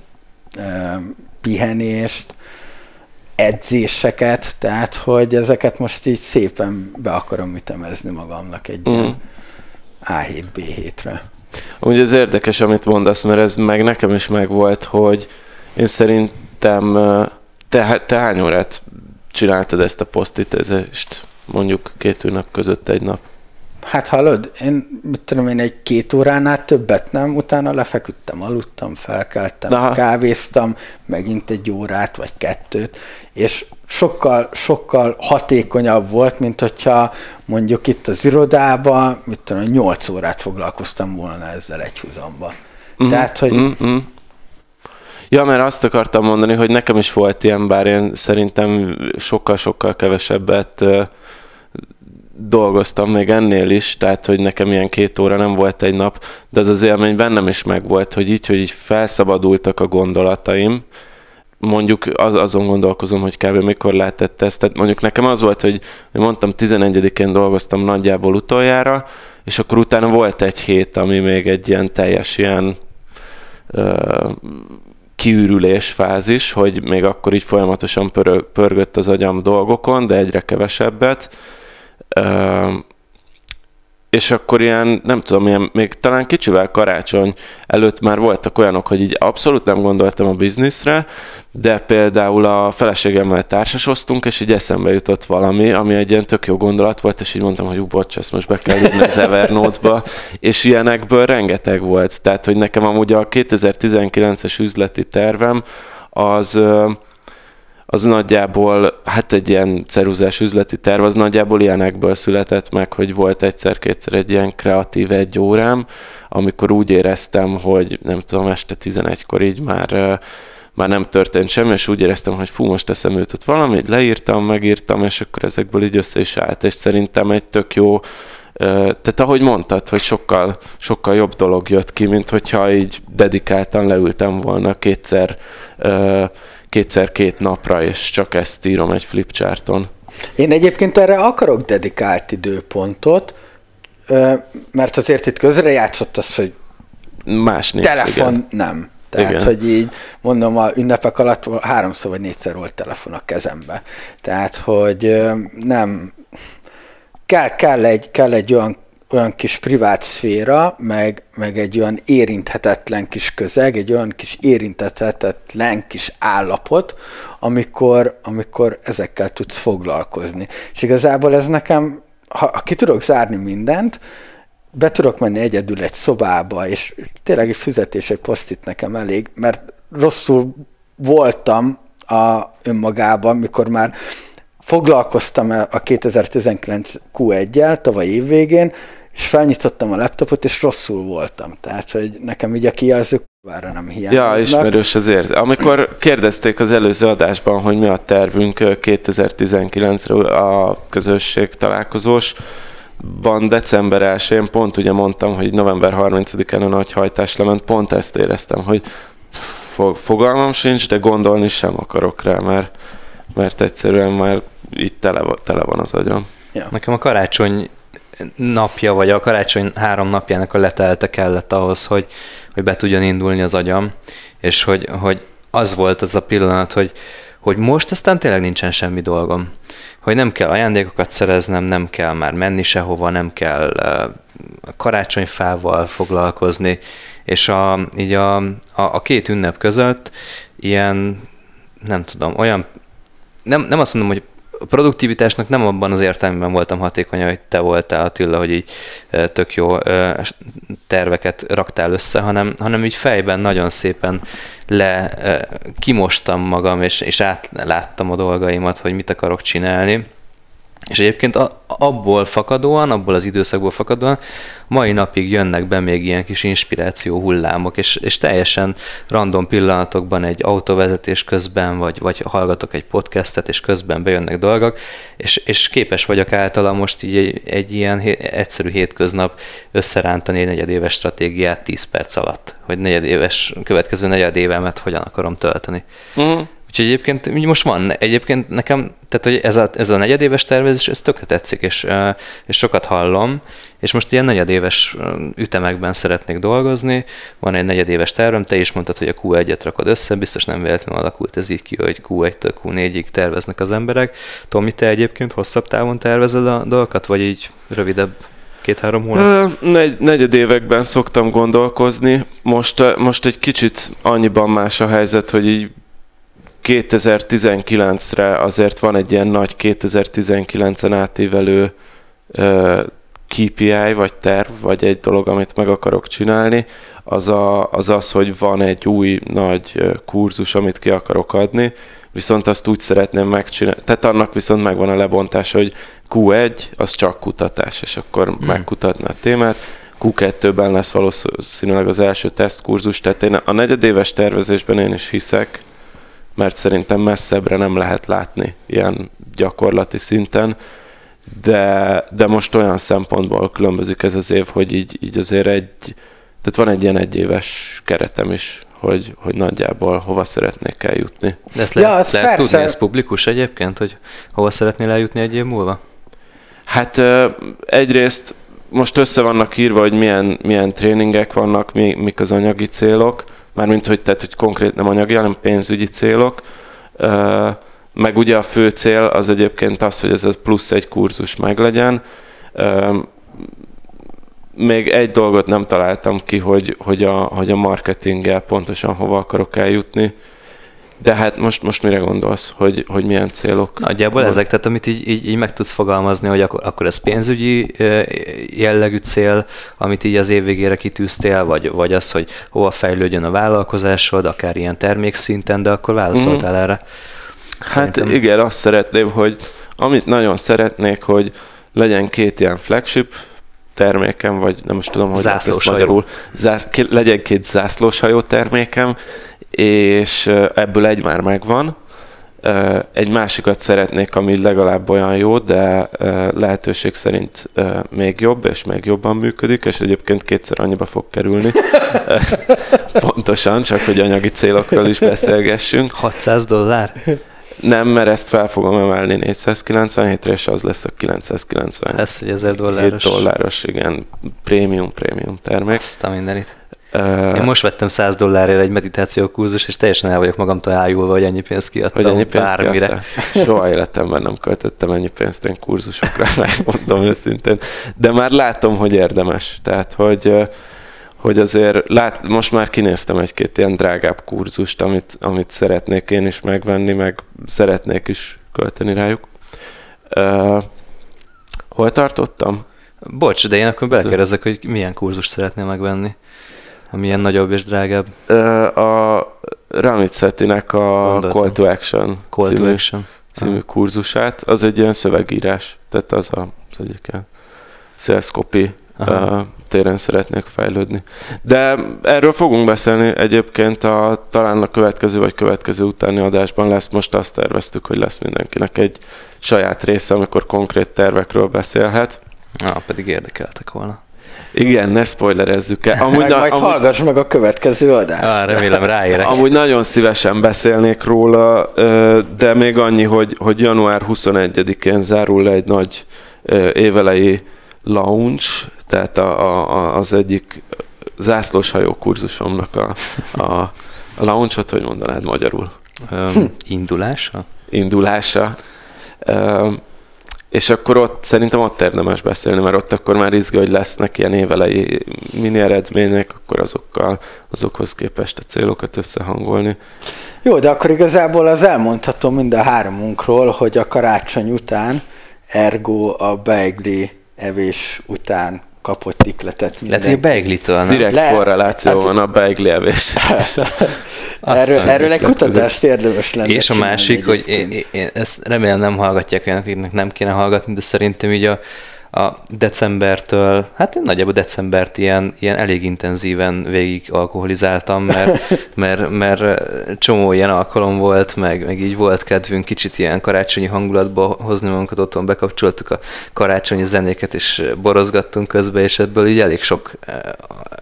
pihenést, edzéseket, tehát hogy ezeket most így szépen be akarom ütemezni magamnak egy mm. ilyen A7, B7-re. Úgy ez érdekes, amit mondasz, mert ez meg nekem is megvolt, hogy én szerintem te, te hány órát csináltad ezt a posztitezést, mondjuk két nap között egy nap? Hát hallod, én mit tudom én, egy két óránál többet nem, utána lefeküdtem, aludtam, felkeltem, Aha. kávéztam, megint egy órát vagy kettőt, és sokkal, sokkal hatékonyabb volt, mint hogyha mondjuk itt az irodában, mit tudom, nyolc órát foglalkoztam volna ezzel egy húzamba. Mm-hmm. Tehát, hogy mm-hmm. Ja, mert azt akartam mondani, hogy nekem is volt ilyen, bár én szerintem sokkal-sokkal kevesebbet dolgoztam még ennél is, tehát hogy nekem ilyen két óra nem volt egy nap, de az az élmény bennem is megvolt, hogy így, hogy így felszabadultak a gondolataim, mondjuk az, azon gondolkozom, hogy kb. mikor lehetett ezt. Tehát mondjuk nekem az volt, hogy mondtam, 11-én dolgoztam nagyjából utoljára, és akkor utána volt egy hét, ami még egy ilyen teljes ilyen ö, kiürülés fázis, hogy még akkor így folyamatosan pörög, pörgött az agyam dolgokon, de egyre kevesebbet, és akkor ilyen, nem tudom, ilyen, még talán kicsivel karácsony előtt már voltak olyanok, hogy így abszolút nem gondoltam a bizniszre, de például a feleségemmel társasoztunk, és így eszembe jutott valami, ami egy ilyen tök jó gondolat volt, és így mondtam, hogy bocs, ezt most be kell írni az Evernote-ba, és ilyenekből rengeteg volt. Tehát, hogy nekem amúgy a 2019-es üzleti tervem az az nagyjából, hát egy ilyen ceruzás üzleti terv, az nagyjából ilyenekből született meg, hogy volt egyszer-kétszer egy ilyen kreatív egy órám, amikor úgy éreztem, hogy nem tudom, este 11-kor így már már nem történt semmi, és úgy éreztem, hogy fú, most teszem őt valamit, leírtam, megírtam, és akkor ezekből így össze is állt, és szerintem egy tök jó, tehát ahogy mondtad, hogy sokkal, sokkal jobb dolog jött ki, mint hogyha így dedikáltan leültem volna kétszer kétszer két napra, és csak ezt írom egy flipcharton. Én egyébként erre akarok dedikált időpontot, mert azért itt közrejátszott az, hogy Más nincs, telefon igen. nem. Tehát, igen. hogy így mondom, a ünnepek alatt háromszor vagy négyszer volt telefon a kezembe. Tehát, hogy nem, kell, kell, egy, kell egy olyan olyan kis privát szféra, meg, meg egy olyan érinthetetlen kis közeg, egy olyan kis érinthetetlen kis állapot, amikor, amikor ezekkel tudsz foglalkozni. És igazából ez nekem, ha, ha ki tudok zárni mindent, be tudok menni egyedül egy szobába, és tényleg egy fizetés, egy posztit nekem elég, mert rosszul voltam a önmagában, mikor már foglalkoztam a 2019 Q1-jel, tavaly évvégén, és felnyitottam a laptopot, és rosszul voltam. Tehát, hogy nekem így a kijelzők vára nem hiányoznak. Ja, ismerős az érzés. Amikor kérdezték az előző adásban, hogy mi a tervünk 2019-re a közösség találkozós, ban december 1-én pont ugye mondtam, hogy november 30-án a nagy hajtás lement, pont ezt éreztem, hogy fogalmam sincs, de gondolni sem akarok rá, mert, mert egyszerűen már itt tele, tele van az agyam. Ja. Nekem a karácsony napja, vagy a karácsony három napjának a letelte kellett ahhoz, hogy, hogy be tudjon indulni az agyam, és hogy, hogy az volt az a pillanat, hogy, hogy most aztán tényleg nincsen semmi dolgom. Hogy nem kell ajándékokat szereznem, nem kell már menni sehova, nem kell uh, karácsonyfával foglalkozni, és a, így a, a, a két ünnep között ilyen, nem tudom, olyan, nem, nem azt mondom, hogy a produktivitásnak nem abban az értelemben voltam hatékony, hogy te voltál Attila, hogy így tök jó terveket raktál össze, hanem, hanem így fejben nagyon szépen le kimostam magam, és, és átláttam a dolgaimat, hogy mit akarok csinálni és egyébként abból fakadóan, abból az időszakból fakadóan mai napig jönnek be még ilyen kis inspiráció hullámok, és, és teljesen random pillanatokban egy autóvezetés közben, vagy, vagy hallgatok egy podcastet, és közben bejönnek dolgok, és, és képes vagyok általa most így egy, egy ilyen egyszerű hétköznap összerántani egy negyedéves stratégiát 10 perc alatt, hogy negyedéves, következő negyedévemet hogyan akarom tölteni. Uh-huh. Úgyhogy egyébként most van, egyébként nekem, tehát hogy ez a, ez a negyedéves tervezés, ez tökre tetszik, és, és sokat hallom, és most ilyen negyedéves ütemekben szeretnék dolgozni, van egy negyedéves tervem, te is mondtad, hogy a Q1-et rakod össze, biztos nem véletlenül alakult ez így ki, hogy Q1-től Q4-ig terveznek az emberek. Tomi, te egyébként hosszabb távon tervezed a dolgokat, vagy így rövidebb két-három hónap? Negy, negyedévekben szoktam gondolkozni. Most, most egy kicsit annyiban más a helyzet, hogy így 2019-re azért van egy ilyen nagy 2019-en átívelő uh, KPI, vagy terv, vagy egy dolog, amit meg akarok csinálni, az, a, az az, hogy van egy új nagy kurzus, amit ki akarok adni, viszont azt úgy szeretném megcsinálni, tehát annak viszont megvan a lebontása, hogy Q1 az csak kutatás, és akkor hmm. megkutatni a témát, Q2-ben lesz valószínűleg az első tesztkurzus, tehát én a negyedéves tervezésben én is hiszek, mert szerintem messzebbre nem lehet látni ilyen gyakorlati szinten, de, de most olyan szempontból különbözik ez az év, hogy így, így azért egy, tehát van egy ilyen egyéves keretem is, hogy, hogy nagyjából hova szeretnék eljutni. De ezt lehet, ja, ez lehet tudni, ez publikus egyébként, hogy hova szeretnél eljutni egy év múlva? Hát egyrészt most össze vannak írva, hogy milyen, milyen tréningek vannak, mi, mik az anyagi célok, mármint hogy, tehát, hogy konkrét nem anyagi, hanem pénzügyi célok. Meg ugye a fő cél az egyébként az, hogy ez a plusz egy kurzus meglegyen. Még egy dolgot nem találtam ki, hogy, hogy, a, hogy a marketinggel pontosan hova akarok eljutni. De hát most, most mire gondolsz, hogy, hogy milyen célok? Nagyjából van? ezek, tehát amit így, így, így meg tudsz fogalmazni, hogy akkor, akkor ez pénzügyi jellegű cél, amit így az év végére kitűztél, vagy, vagy az, hogy hova fejlődjön a vállalkozásod, akár ilyen termékszinten, de akkor válaszoltál mm. erre. Hát Szerintem... Hát igen, azt szeretném, hogy amit nagyon szeretnék, hogy legyen két ilyen flagship termékem, vagy nem most tudom, hogy zászlós magyarul, zász, legyen két zászlós hajó termékem, és ebből egy már megvan. Egy másikat szeretnék, ami legalább olyan jó, de lehetőség szerint még jobb, és még jobban működik, és egyébként kétszer annyiba fog kerülni. Pontosan, csak hogy anyagi célokról is beszélgessünk. 600 dollár? Nem, mert ezt fel fogom emelni 497-re, és az lesz a 990. Ez egy 1000 dolláros. dolláros, igen, prémium, prémium termék. Azt a mindenit. Uh, Én most vettem 100 dollárért egy meditáció kurzus, és teljesen el vagyok magamtól ájulva, hogy ennyi pénzt kiadtam hogy ennyi pénzt bármire. Kiadta? Soha életemben nem költöttem ennyi pénzt én kurzusokra, megmondom őszintén. De már látom, hogy érdemes. Tehát, hogy, hogy azért lát, most már kinéztem egy-két ilyen drágább kurzust, amit, amit szeretnék én is megvenni, meg szeretnék is költeni rájuk. Uh, hol tartottam? Bocs, de én akkor belekérdezek, hogy milyen kurzus szeretnél megvenni? Ami ilyen nagyobb és drágább? A Ramit Szetinek a Mondatom. Call to Action Call című, to Action. című kurzusát. Az egy ilyen szövegírás, tehát az, a, az egyik ilyen sales copy Aha. téren szeretnék fejlődni. De erről fogunk beszélni egyébként a, talán a következő vagy következő utáni adásban lesz. Most azt terveztük, hogy lesz mindenkinek egy saját része, amikor konkrét tervekről beszélhet. Na, pedig érdekeltek volna. Igen, ne spoilerezzük el. Amúgy, meg na, majd amúgy, hallgass meg a következő adást. Ah, remélem ráérek. Amúgy nagyon szívesen beszélnék róla, de még annyi, hogy, hogy január 21-én zárul le egy nagy évelei lounge, tehát a, a, az egyik zászlóshajó kurzusomnak a, a, a launch-ot, hogy mondanád magyarul? Um, indulása? Indulása. Um, és akkor ott szerintem ott érdemes beszélni, mert ott akkor már izgi, hogy lesznek ilyen évelei mini eredmények, akkor azokkal, azokhoz képest a célokat összehangolni. Jó, de akkor igazából az elmondható mind a háromunkról, hogy a karácsony után, ergo a beigli evés után kapott ikletet minden. Lehet, hogy beiglitől, Direkt Le, korreláció az... van a beigli evés. erről erről egy kutatást érdemes lenne És a másik, hogy én, én, én, ezt remélem nem hallgatják olyanok, akiknek nem kéne hallgatni, de szerintem így a, a decembertől, hát én nagyjából decembert ilyen, ilyen elég intenzíven végig alkoholizáltam, mert, mert, mert csomó ilyen alkalom volt, meg, meg így volt kedvünk kicsit ilyen karácsonyi hangulatba hozni magunkat, otthon bekapcsoltuk a karácsonyi zenéket, és borozgattunk közben, és ebből így elég sok eh,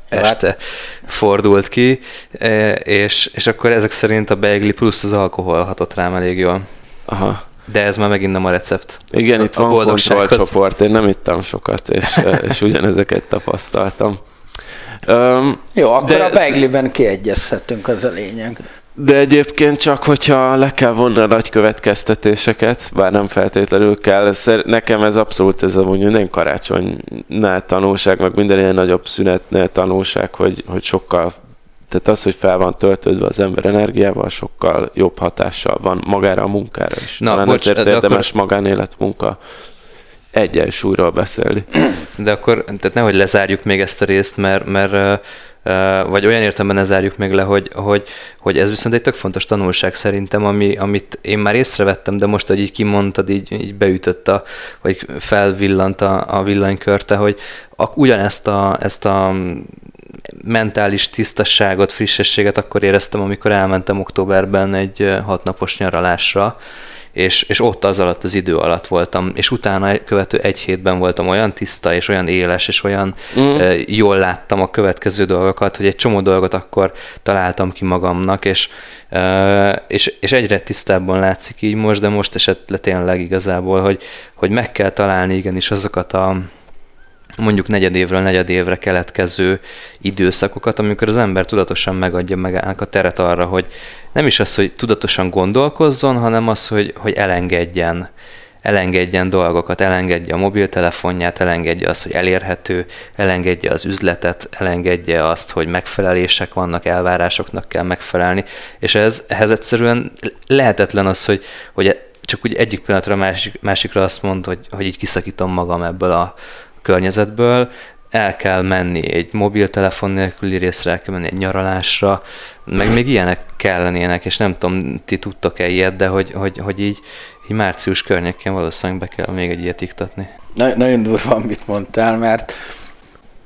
este fordult ki, eh, és, és akkor ezek szerint a beigli plusz az alkohol hatott rám elég jól. Aha. De ez már megint nem a recept. Igen, a, itt a van kontrollcsoport, én nem ittam sokat, és, és ugyanezeket tapasztaltam. Um, Jó, akkor de, a beigliben kiegyezhetünk, az a lényeg. De egyébként csak, hogyha le kell vonni a nagy következtetéseket, bár nem feltétlenül kell, nekem ez abszolút ez a mondjuk minden karácsonynál tanulság, meg minden ilyen nagyobb szünetnél tanulság, hogy, hogy sokkal tehát az, hogy fel van töltődve az ember energiával, sokkal jobb hatással van magára a munkára is. Na, Talán bocs, ezért érdemes akkor... magánélet munka egyensúlyról beszélni. De akkor, tehát nehogy lezárjuk még ezt a részt, mert, mert vagy olyan értelemben ne zárjuk még le, hogy, hogy, hogy ez viszont egy tök fontos tanulság szerintem, ami, amit én már észrevettem, de most, hogy így kimondtad, így, így beütött a, vagy felvillant a, a villanykörte, hogy a, ugyanezt a, ezt a mentális tisztasságot, frissességet akkor éreztem, amikor elmentem októberben egy hatnapos nyaralásra, és, és ott az alatt az idő alatt voltam, és utána követő egy hétben voltam olyan tiszta, és olyan éles, és olyan mm. jól láttam a következő dolgokat, hogy egy csomó dolgot akkor találtam ki magamnak, és, és, és egyre tisztábban látszik így most, de most esett le tényleg igazából, hogy, hogy meg kell találni igenis azokat a, mondjuk negyedévről negyedévre keletkező időszakokat, amikor az ember tudatosan megadja meg a teret arra, hogy nem is az, hogy tudatosan gondolkozzon, hanem az, hogy, hogy elengedjen. Elengedjen dolgokat, elengedje a mobiltelefonját, elengedje azt, hogy elérhető, elengedje az üzletet, elengedje azt, hogy megfelelések vannak, elvárásoknak kell megfelelni, és ez, ehhez egyszerűen lehetetlen az, hogy, hogy csak úgy egyik pillanatra másik, másikra azt mond, hogy, hogy így kiszakítom magam ebből a, környezetből, el kell menni egy mobiltelefon nélküli részre, el kell menni egy nyaralásra, meg még ilyenek kellenének, és nem tudom, ti tudtok-e ilyet, de hogy, hogy, hogy így, így március környékén valószínűleg be kell még egy ilyet iktatni. Na, nagyon durva, amit mondtál, mert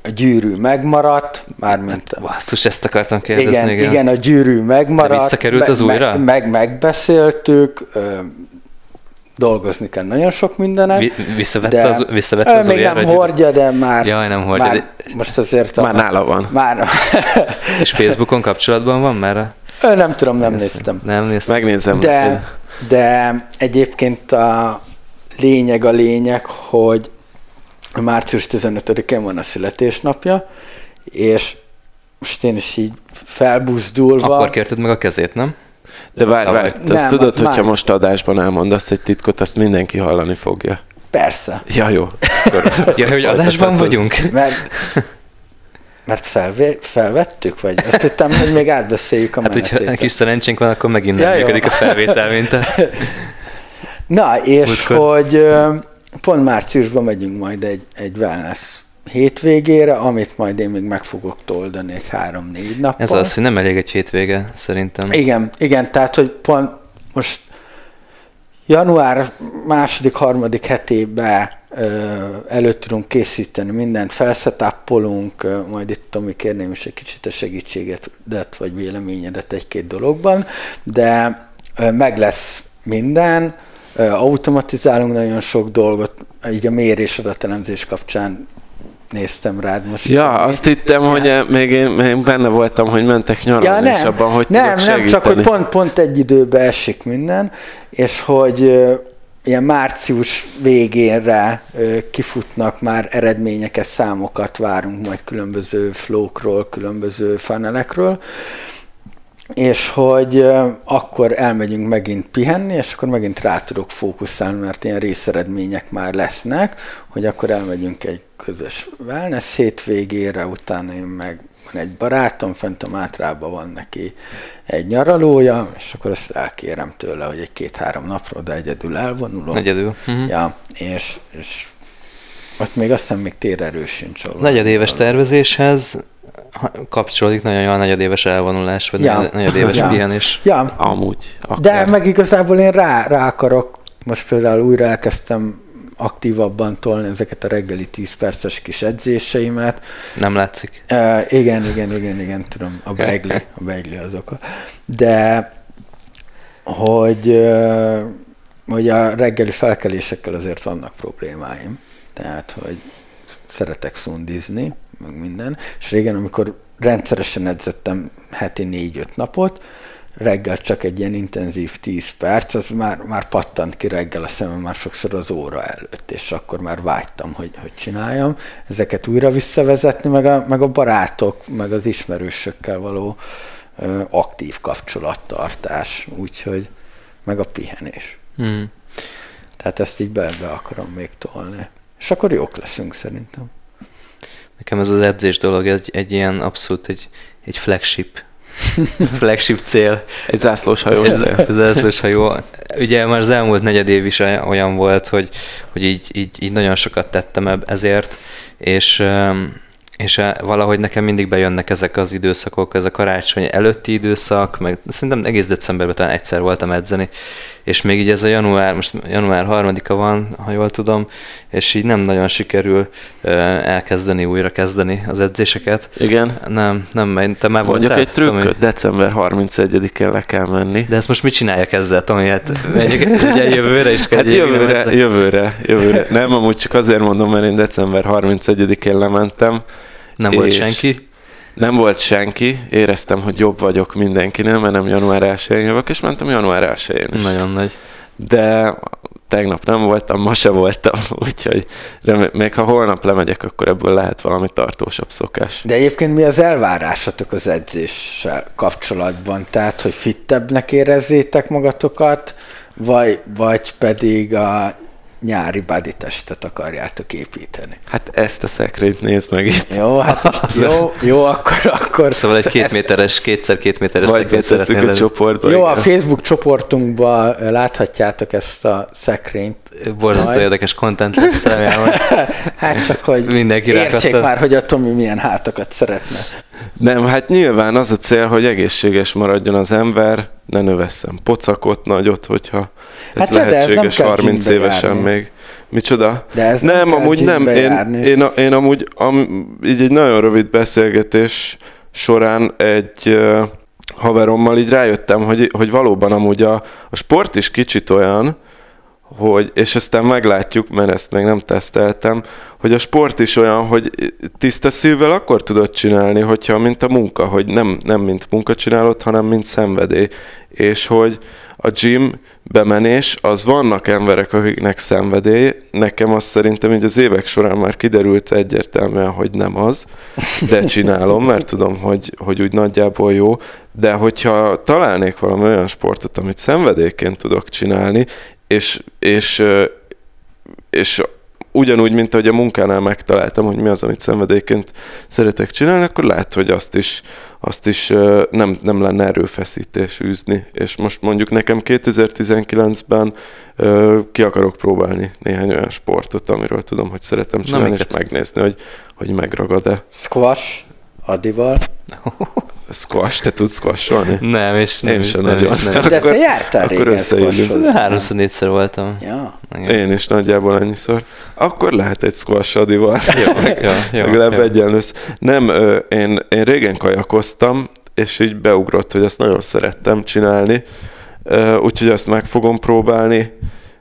a gyűrű megmaradt, mármint... Basszus, ezt akartam kérdezni. Igen, igen, igen a gyűrű megmaradt. De visszakerült az újra? Meg, meg, megbeszéltük, dolgozni kell nagyon sok mindenek. Vi, visszavette de az, visszavette az még nem hordja, de már, Jaj, nem hordja, már de... most azért... Már a, nála van. Már... És Facebookon kapcsolatban van már? Nem tudom, nem néztem. Nem néztem. Megnézem. De, de egyébként a lényeg a lényeg, hogy március 15-én van a születésnapja, és most én is így felbuzdulva... Akkor kérted meg a kezét, nem? De várj, várj, azt tudod, az hogyha már... most adásban elmondasz egy titkot, azt mindenki hallani fogja. Persze. Ja, jó. ja, hogy adásban vagyunk? Mert, mert felvé, felvettük, vagy azt hittem, hogy még átbeszéljük a Hát, hogyha kis szerencsénk van, akkor megint nem ja, működik a felvétel, mint a... Na, és Múltkor. hogy pont márciusban megyünk majd egy, egy wellness hétvégére, amit majd én még meg fogok toldani egy három-négy nappal. Ez az, hogy nem elég egy hétvége, szerintem. Igen, igen, tehát, hogy pont most január második, harmadik hetében előtt tudunk készíteni mindent, felszetáppolunk, majd itt Tomi kérném is egy kicsit a segítséget, vagy véleményedet egy-két dologban, de meg lesz minden, automatizálunk nagyon sok dolgot, így a mérés adatelemzés kapcsán néztem rád most. Ja, azt hittem, ja. hogy még én, még benne voltam, hogy mentek nyaralni, ja, nem, és abban, hogy Nem, nem, csak hogy pont, pont egy időbe esik minden, és hogy ilyen március végénre kifutnak már eredményeket, számokat várunk majd különböző flókról, különböző fanelekről, és hogy akkor elmegyünk megint pihenni, és akkor megint rá tudok fókuszálni, mert ilyen részeredmények már lesznek, hogy akkor elmegyünk egy közös wellness hétvégére, utána én meg van egy barátom, fent a Mátrában van neki egy nyaralója, és akkor azt elkérem tőle, hogy egy két-három napra oda egyedül elvonulok. Egyedül. Uh-huh. Ja, és, és ott még azt hiszem még térerő sincs. Negyedéves tervezéshez kapcsolódik nagyon jó a negyedéves elvonulás, vagy ja. negyedéves ja. pihenés. Ja. Amúgy. Akár. De meg igazából én rá, rá akarok, most például újra elkezdtem aktívabban tolni ezeket a reggeli 10 perces kis edzéseimet. Nem látszik. Uh, igen, igen, igen, igen, tudom, a beigli, a beigli azok. De hogy, uh, hogy a reggeli felkelésekkel azért vannak problémáim. Tehát, hogy szeretek szundizni, meg minden. És régen, amikor rendszeresen edzettem heti négy-öt napot, reggel csak egy ilyen intenzív 10 perc, az már, már pattant ki reggel a szemem már sokszor az óra előtt, és akkor már vágytam, hogy, hogy csináljam. Ezeket újra visszavezetni, meg a, meg a barátok, meg az ismerősökkel való ö, aktív kapcsolattartás, úgyhogy meg a pihenés. Hmm. Tehát ezt így be, be akarom még tolni. És akkor jók leszünk szerintem. Nekem ez az edzés dolog egy, egy ilyen abszolút egy, egy flagship flagship cél. Egy zászlós hajó. Egy zászlós hajó. Ugye már az elmúlt negyed év is olyan volt, hogy, hogy így, így, így nagyon sokat tettem ezért, és és eh, valahogy nekem mindig bejönnek ezek az időszakok, ez a karácsony előtti időszak, meg szerintem egész decemberben talán egyszer voltam edzeni, és még így ez a január, most január harmadika van, ha jól tudom, és így nem nagyon sikerül elkezdeni, újra kezdeni az edzéseket. Igen? Nem, nem, mert te már Mondjuk voltál, egy trükköt, Tomi? december 31-én le kell menni. De ezt most mit csináljak ezzel, Tomi? Hát ugye jövőre is kell. Hát jövőre, jövőre, jövőre. Nem, amúgy csak azért mondom, mert én december 31-én lementem, nem volt senki? Nem volt senki, éreztem, hogy jobb vagyok mindenkinél, mert nem január 1 jövök, és mentem január 1 is. Nagyon nagy. De tegnap nem voltam, ma se voltam, úgyhogy még ha holnap lemegyek, akkor ebből lehet valami tartósabb szokás. De egyébként mi az elvárásatok az edzéssel kapcsolatban? Tehát, hogy fittebbnek érezzétek magatokat, vagy, vagy pedig a nyári body testet akarjátok építeni. Hát ezt a szekrényt nézd meg itt. Jó, hát most jó, jó, akkor, akkor... Szóval egy két méteres, kétszer két méteres szekrényt szeretnél. a csoportba. Jó, igen. a Facebook csoportunkban láthatjátok ezt a szekrényt. Borzasztó érdekes content lesz, remélem. hát csak, hogy Mindenki értsék már, hogy a Tomi milyen hátakat szeretne. Nem, hát nyilván az a cél, hogy egészséges maradjon az ember, ne növesszem pocakot nagyot, hogyha ez hát lehetséges ez nem 30 évesen járni. még. Micsoda? De ez nem, nem amúgy nem. Én, én, én amúgy am, így egy nagyon rövid beszélgetés során egy uh, haverommal így rájöttem, hogy, hogy valóban amúgy a, a sport is kicsit olyan, hogy, és aztán meglátjuk, mert ezt még nem teszteltem, hogy a sport is olyan, hogy tiszta szívvel akkor tudod csinálni, hogyha mint a munka, hogy nem, nem mint munka csinálod, hanem mint szenvedély. És hogy a gym bemenés, az vannak emberek, akiknek szenvedély, nekem azt szerintem így az évek során már kiderült egyértelműen, hogy nem az, de csinálom, mert tudom, hogy, hogy úgy nagyjából jó, de hogyha találnék valami olyan sportot, amit szenvedélyként tudok csinálni, és, és, és ugyanúgy, mint ahogy a munkánál megtaláltam, hogy mi az, amit szenvedélyként szeretek csinálni, akkor lehet, hogy azt is, azt is nem, nem lenne erőfeszítés űzni. És most mondjuk nekem 2019-ben ki akarok próbálni néhány olyan sportot, amiről tudom, hogy szeretem csinálni, Na, és megnézni, hogy, hogy megragad-e. Squash, Adival. Squash, te tudsz squasholni? Nem, és nem. Én sem nem, nagyon. Nem. De te jártál régen Háromszor, négyszer voltam. Ja. Én is nagyjából annyiszor. Akkor lehet egy squash adival. ja, ja, ja, Legalább ja. egyenlősz. Nem, én, én régen kajakoztam, és így beugrott, hogy ezt nagyon szerettem csinálni. Úgyhogy azt meg fogom próbálni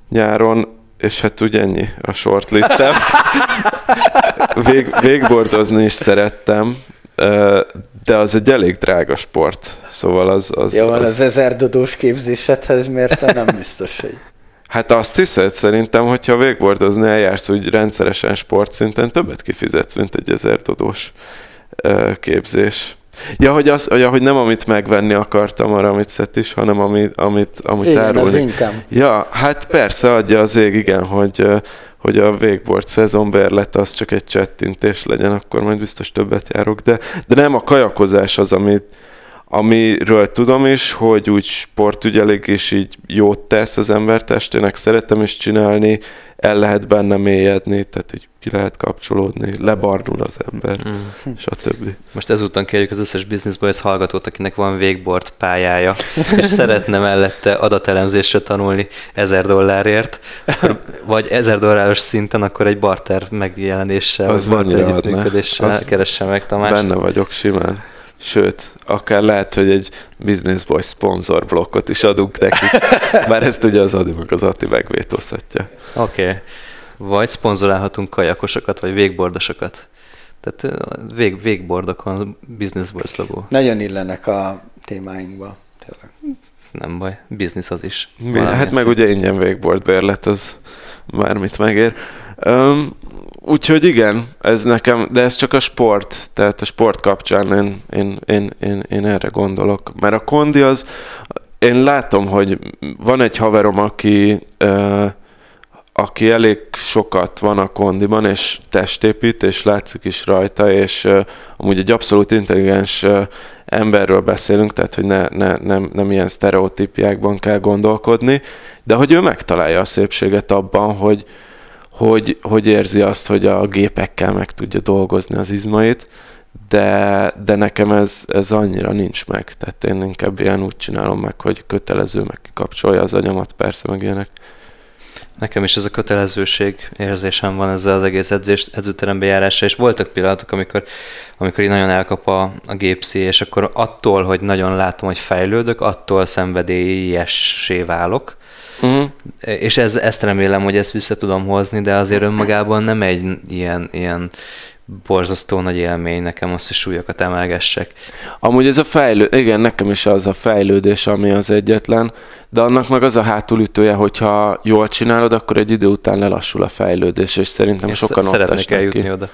nyáron, és hát úgy ennyi a shortlistem. Vég, végbordozni is szerettem, de az egy elég drága sport, szóval az... az Jó, van, az, az ezer dodós képzésedhez miért nem biztos, hogy... Hát azt hiszed szerintem, hogyha végbordozni eljársz úgy rendszeresen sportszinten, többet kifizetsz, mint egy ezer dodós képzés. Ja, hogy, az, ja, hogy nem amit megvenni akartam arra, amit szett is, hanem ami, amit, amit igen, árulni. az. Ja, hát persze adja az ég, igen, hogy, hogy a végboard szezonbérlet az csak egy csettintés legyen, akkor majd biztos többet járok, de, de nem a kajakozás az, amit, amiről tudom is, hogy úgy sportügyelik és így jót tesz az ember testének, szeretem is csinálni, el lehet benne mélyedni, tehát így ki lehet kapcsolódni, lebarnul az ember, mm. stb. Most ezúton kérjük az összes Business Boys hallgatót, akinek van végboard pályája, és szeretne mellette adatelemzésre tanulni ezer dollárért, akkor, vagy ezer dolláros szinten, akkor egy barter megjelenéssel, az barter együttműködéssel keresse meg Tamást. Benne vagyok simán. Sőt, akár lehet, hogy egy Business Boy szponzor blokkot is adunk neki, bár ezt ugye az Adi meg az Ati megvétózhatja. Oké. Okay. Vagy szponzorálhatunk kajakosokat, vagy végbordosokat. Tehát vég, végbordokon Business Boys logó. Nagyon illenek a témáinkba. Tényleg. Nem baj, business az is. Hát meg ugye ingyen végbord bérlet, az bármit megér. Um, úgyhogy igen, ez nekem, de ez csak a sport, tehát a sport kapcsán én, én, én, én, én erre gondolok. Mert a kondi az, én látom, hogy van egy haverom, aki uh, aki elég sokat van a kondiban, és testépít, és látszik is rajta, és uh, amúgy egy abszolút intelligens uh, emberről beszélünk, tehát hogy ne, ne, nem, nem ilyen sztereotípiákban kell gondolkodni, de hogy ő megtalálja a szépséget abban, hogy, hogy, hogy érzi azt, hogy a gépekkel meg tudja dolgozni az izmait, de, de nekem ez, ez annyira nincs meg. Tehát én inkább ilyen úgy csinálom meg, hogy kötelező, meg kikapcsolja az agyamat, persze, meg ilyenek. Nekem is ez a kötelezőség érzésem van ezzel az egész edzés, edzőterembe járása, és voltak pillanatok, amikor, amikor így nagyon elkap a, a gépszi, és akkor attól, hogy nagyon látom, hogy fejlődök, attól szenvedélyessé válok, Uh-huh. És ez, ezt remélem, hogy ezt vissza tudom hozni, de azért önmagában nem egy ilyen, ilyen borzasztó nagy élmény nekem azt, hogy súlyokat emelgessek. Amúgy ez a fejlődés, igen, nekem is az a fejlődés, ami az egyetlen, de annak meg az a hátulütője, hogyha jól csinálod, akkor egy idő után lelassul a fejlődés, és szerintem Én sokan ott esnek eljutni ki. oda.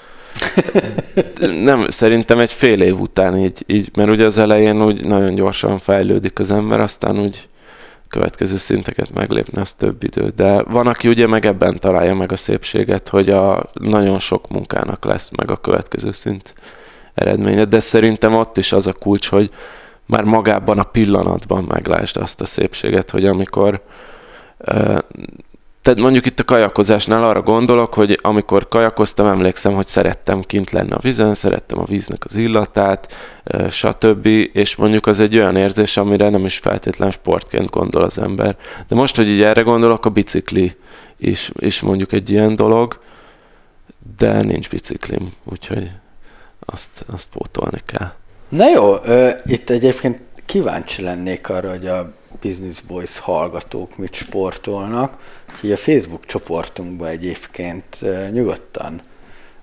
Nem, szerintem egy fél év után így, így, mert ugye az elején úgy nagyon gyorsan fejlődik az ember, aztán úgy következő szinteket meglépni, az több idő. De van, aki ugye meg ebben találja meg a szépséget, hogy a nagyon sok munkának lesz meg a következő szint eredménye. De szerintem ott is az a kulcs, hogy már magában a pillanatban meglásd azt a szépséget, hogy amikor tehát mondjuk itt a kajakozásnál arra gondolok, hogy amikor kajakoztam, emlékszem, hogy szerettem kint lenni a vízen, szerettem a víznek az illatát, stb. És mondjuk az egy olyan érzés, amire nem is feltétlen sportként gondol az ember. De most, hogy így erre gondolok, a bicikli is, is mondjuk egy ilyen dolog, de nincs biciklim, úgyhogy azt, azt pótolni kell. Na jó, itt egyébként kíváncsi lennék arra, hogy a Business Boys hallgatók mit sportolnak, úgyhogy a Facebook csoportunkban egyébként nyugodtan.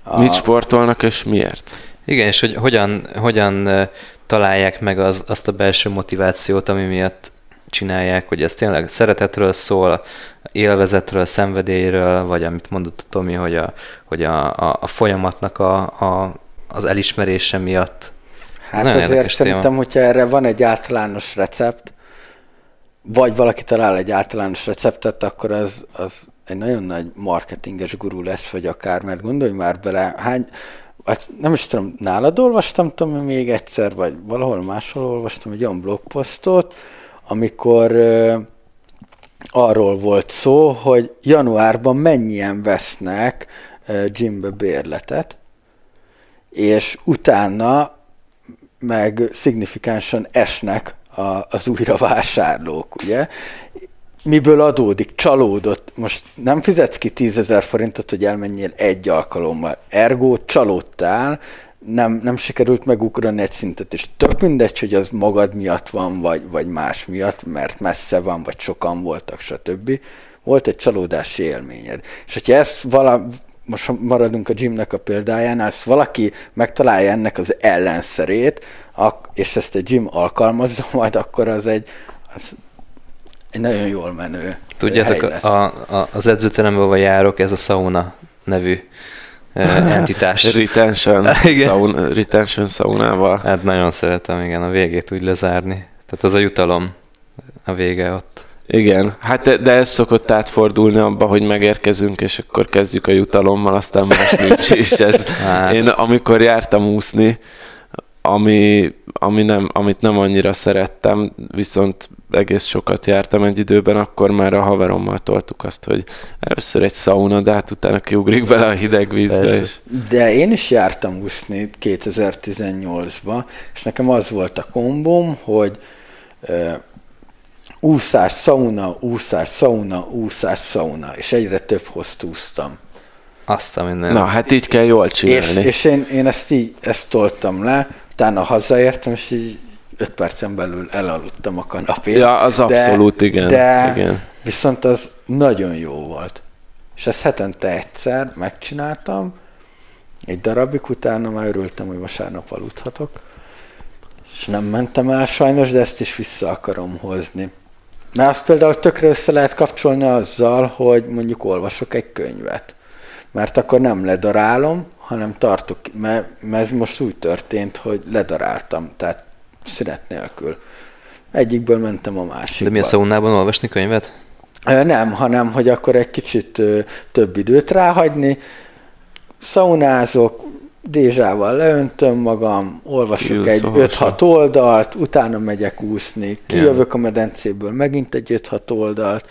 A... Mit sportolnak és miért? Igen, és hogy hogyan, hogyan találják meg az, azt a belső motivációt, ami miatt csinálják, hogy ez tényleg szeretetről szól, élvezetről, szenvedélyről, vagy amit mondott a Tomi, hogy a, hogy a, a, a folyamatnak a, a, az elismerése miatt. Hát azért szerintem, téma. hogyha erre van egy általános recept, vagy valaki talál egy általános receptet, akkor az, az egy nagyon nagy marketinges gurú lesz, vagy akár, mert gondolj már bele, hány, hát nem is tudom, nálad olvastam tudom, még egyszer, vagy valahol máshol olvastam egy olyan blogposztot, amikor ö, arról volt szó, hogy januárban mennyien vesznek ö, gymbe bérletet, és utána meg szignifikánsan esnek a, az újravásárlók, ugye? Miből adódik? Csalódott. Most nem fizetsz ki 10 ezer forintot, hogy elmenjél egy alkalommal. Ergo csalódtál, nem, nem sikerült megugrani egy szintet, és tök mindegy, hogy az magad miatt van, vagy, vagy más miatt, mert messze van, vagy sokan voltak, stb. Volt egy csalódási élményed. És hogyha ezt vala, most maradunk a gymnek a példájánál, ezt valaki megtalálja ennek az ellenszerét, és ezt a gym alkalmazza, majd akkor az egy, az egy nagyon jól menő Tudjátok, a, a, az edzőteremben, vagy járok, ez a sauna nevű entitás. retention, sauna, retention saunával. Hát nagyon szeretem, igen, a végét úgy lezárni. Tehát az a jutalom a vége ott. Igen, hát de ez szokott átfordulni abba, hogy megérkezünk, és akkor kezdjük a jutalommal, aztán más nincs is. Ez, hát. Én amikor jártam úszni, ami, ami nem, amit nem annyira szerettem, viszont egész sokat jártam egy időben, akkor már a haverommal toltuk azt, hogy először egy szauna, de hát utána kiugrik bele a hideg vízbe. És... De én is jártam úszni 2018-ban, és nekem az volt a kombom, hogy úszás, szauna, úszás, szauna, úszás, szauna, és egyre több hozt úsztam. Azt a minden. Na, hát így kell jól csinálni. És, és én, én ezt így, ezt toltam le, utána hazaértem, és így öt percen belül elaludtam a kanapén. Ja, az abszolút, de, igen. De igen. viszont az nagyon jó volt. És ezt hetente egyszer megcsináltam, egy darabig utána már örültem, hogy vasárnap aludhatok. És nem mentem el sajnos, de ezt is vissza akarom hozni. Mert azt például tökre össze lehet kapcsolni azzal, hogy mondjuk olvasok egy könyvet. Mert akkor nem ledarálom, hanem tartok, mert, mert ez most úgy történt, hogy ledaráltam, tehát szünet nélkül. Egyikből mentem a másikba. De mi a szaunában olvasni könyvet? Nem, hanem hogy akkor egy kicsit több időt ráhagyni. Szaunázok, dézsával leöntöm magam, olvasok Ülsz, egy 5-6 oldalt, utána megyek úszni, kijövök a medencéből, megint egy 5-6 oldalt,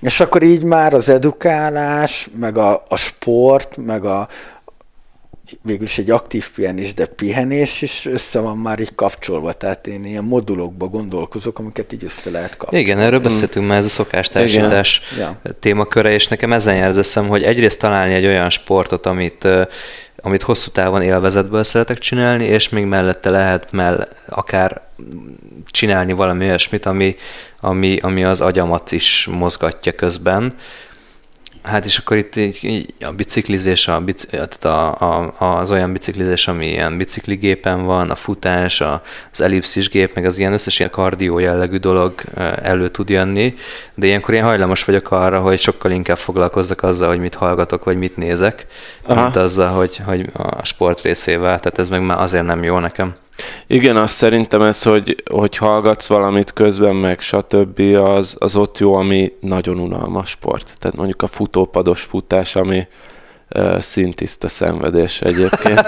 és akkor így már az edukálás, meg a, a sport, meg a, végül is egy aktív pihenés, de pihenés is össze van már így kapcsolva, tehát én ilyen modulokba gondolkozok, amiket így össze lehet kapcsolni. Igen, erről beszéltünk már, ez a szokástársítás ja. témaköre, és nekem ezen jár az eszem, hogy egyrészt találni egy olyan sportot, amit amit hosszú távon élvezetből szeretek csinálni, és még mellette lehet mell akár csinálni valami olyasmit, ami, ami, ami az agyamat is mozgatja közben. Hát és akkor itt így, így a biciklizés, a, a, a, az olyan biciklizés, ami ilyen bicikligépen van, a futás, a, az ellipszis gép, meg az ilyen összes ilyen kardió jellegű dolog elő tud jönni, de ilyenkor én hajlamos vagyok arra, hogy sokkal inkább foglalkozzak azzal, hogy mit hallgatok, vagy mit nézek, Aha. mint azzal, hogy, hogy a sport részével, tehát ez meg már azért nem jó nekem. Igen, azt szerintem ez, hogy, hogy hallgatsz valamit közben, meg stb. Az, az ott jó, ami nagyon unalmas sport. Tehát mondjuk a futópados futás, ami uh, szintiszta szenvedés egyébként.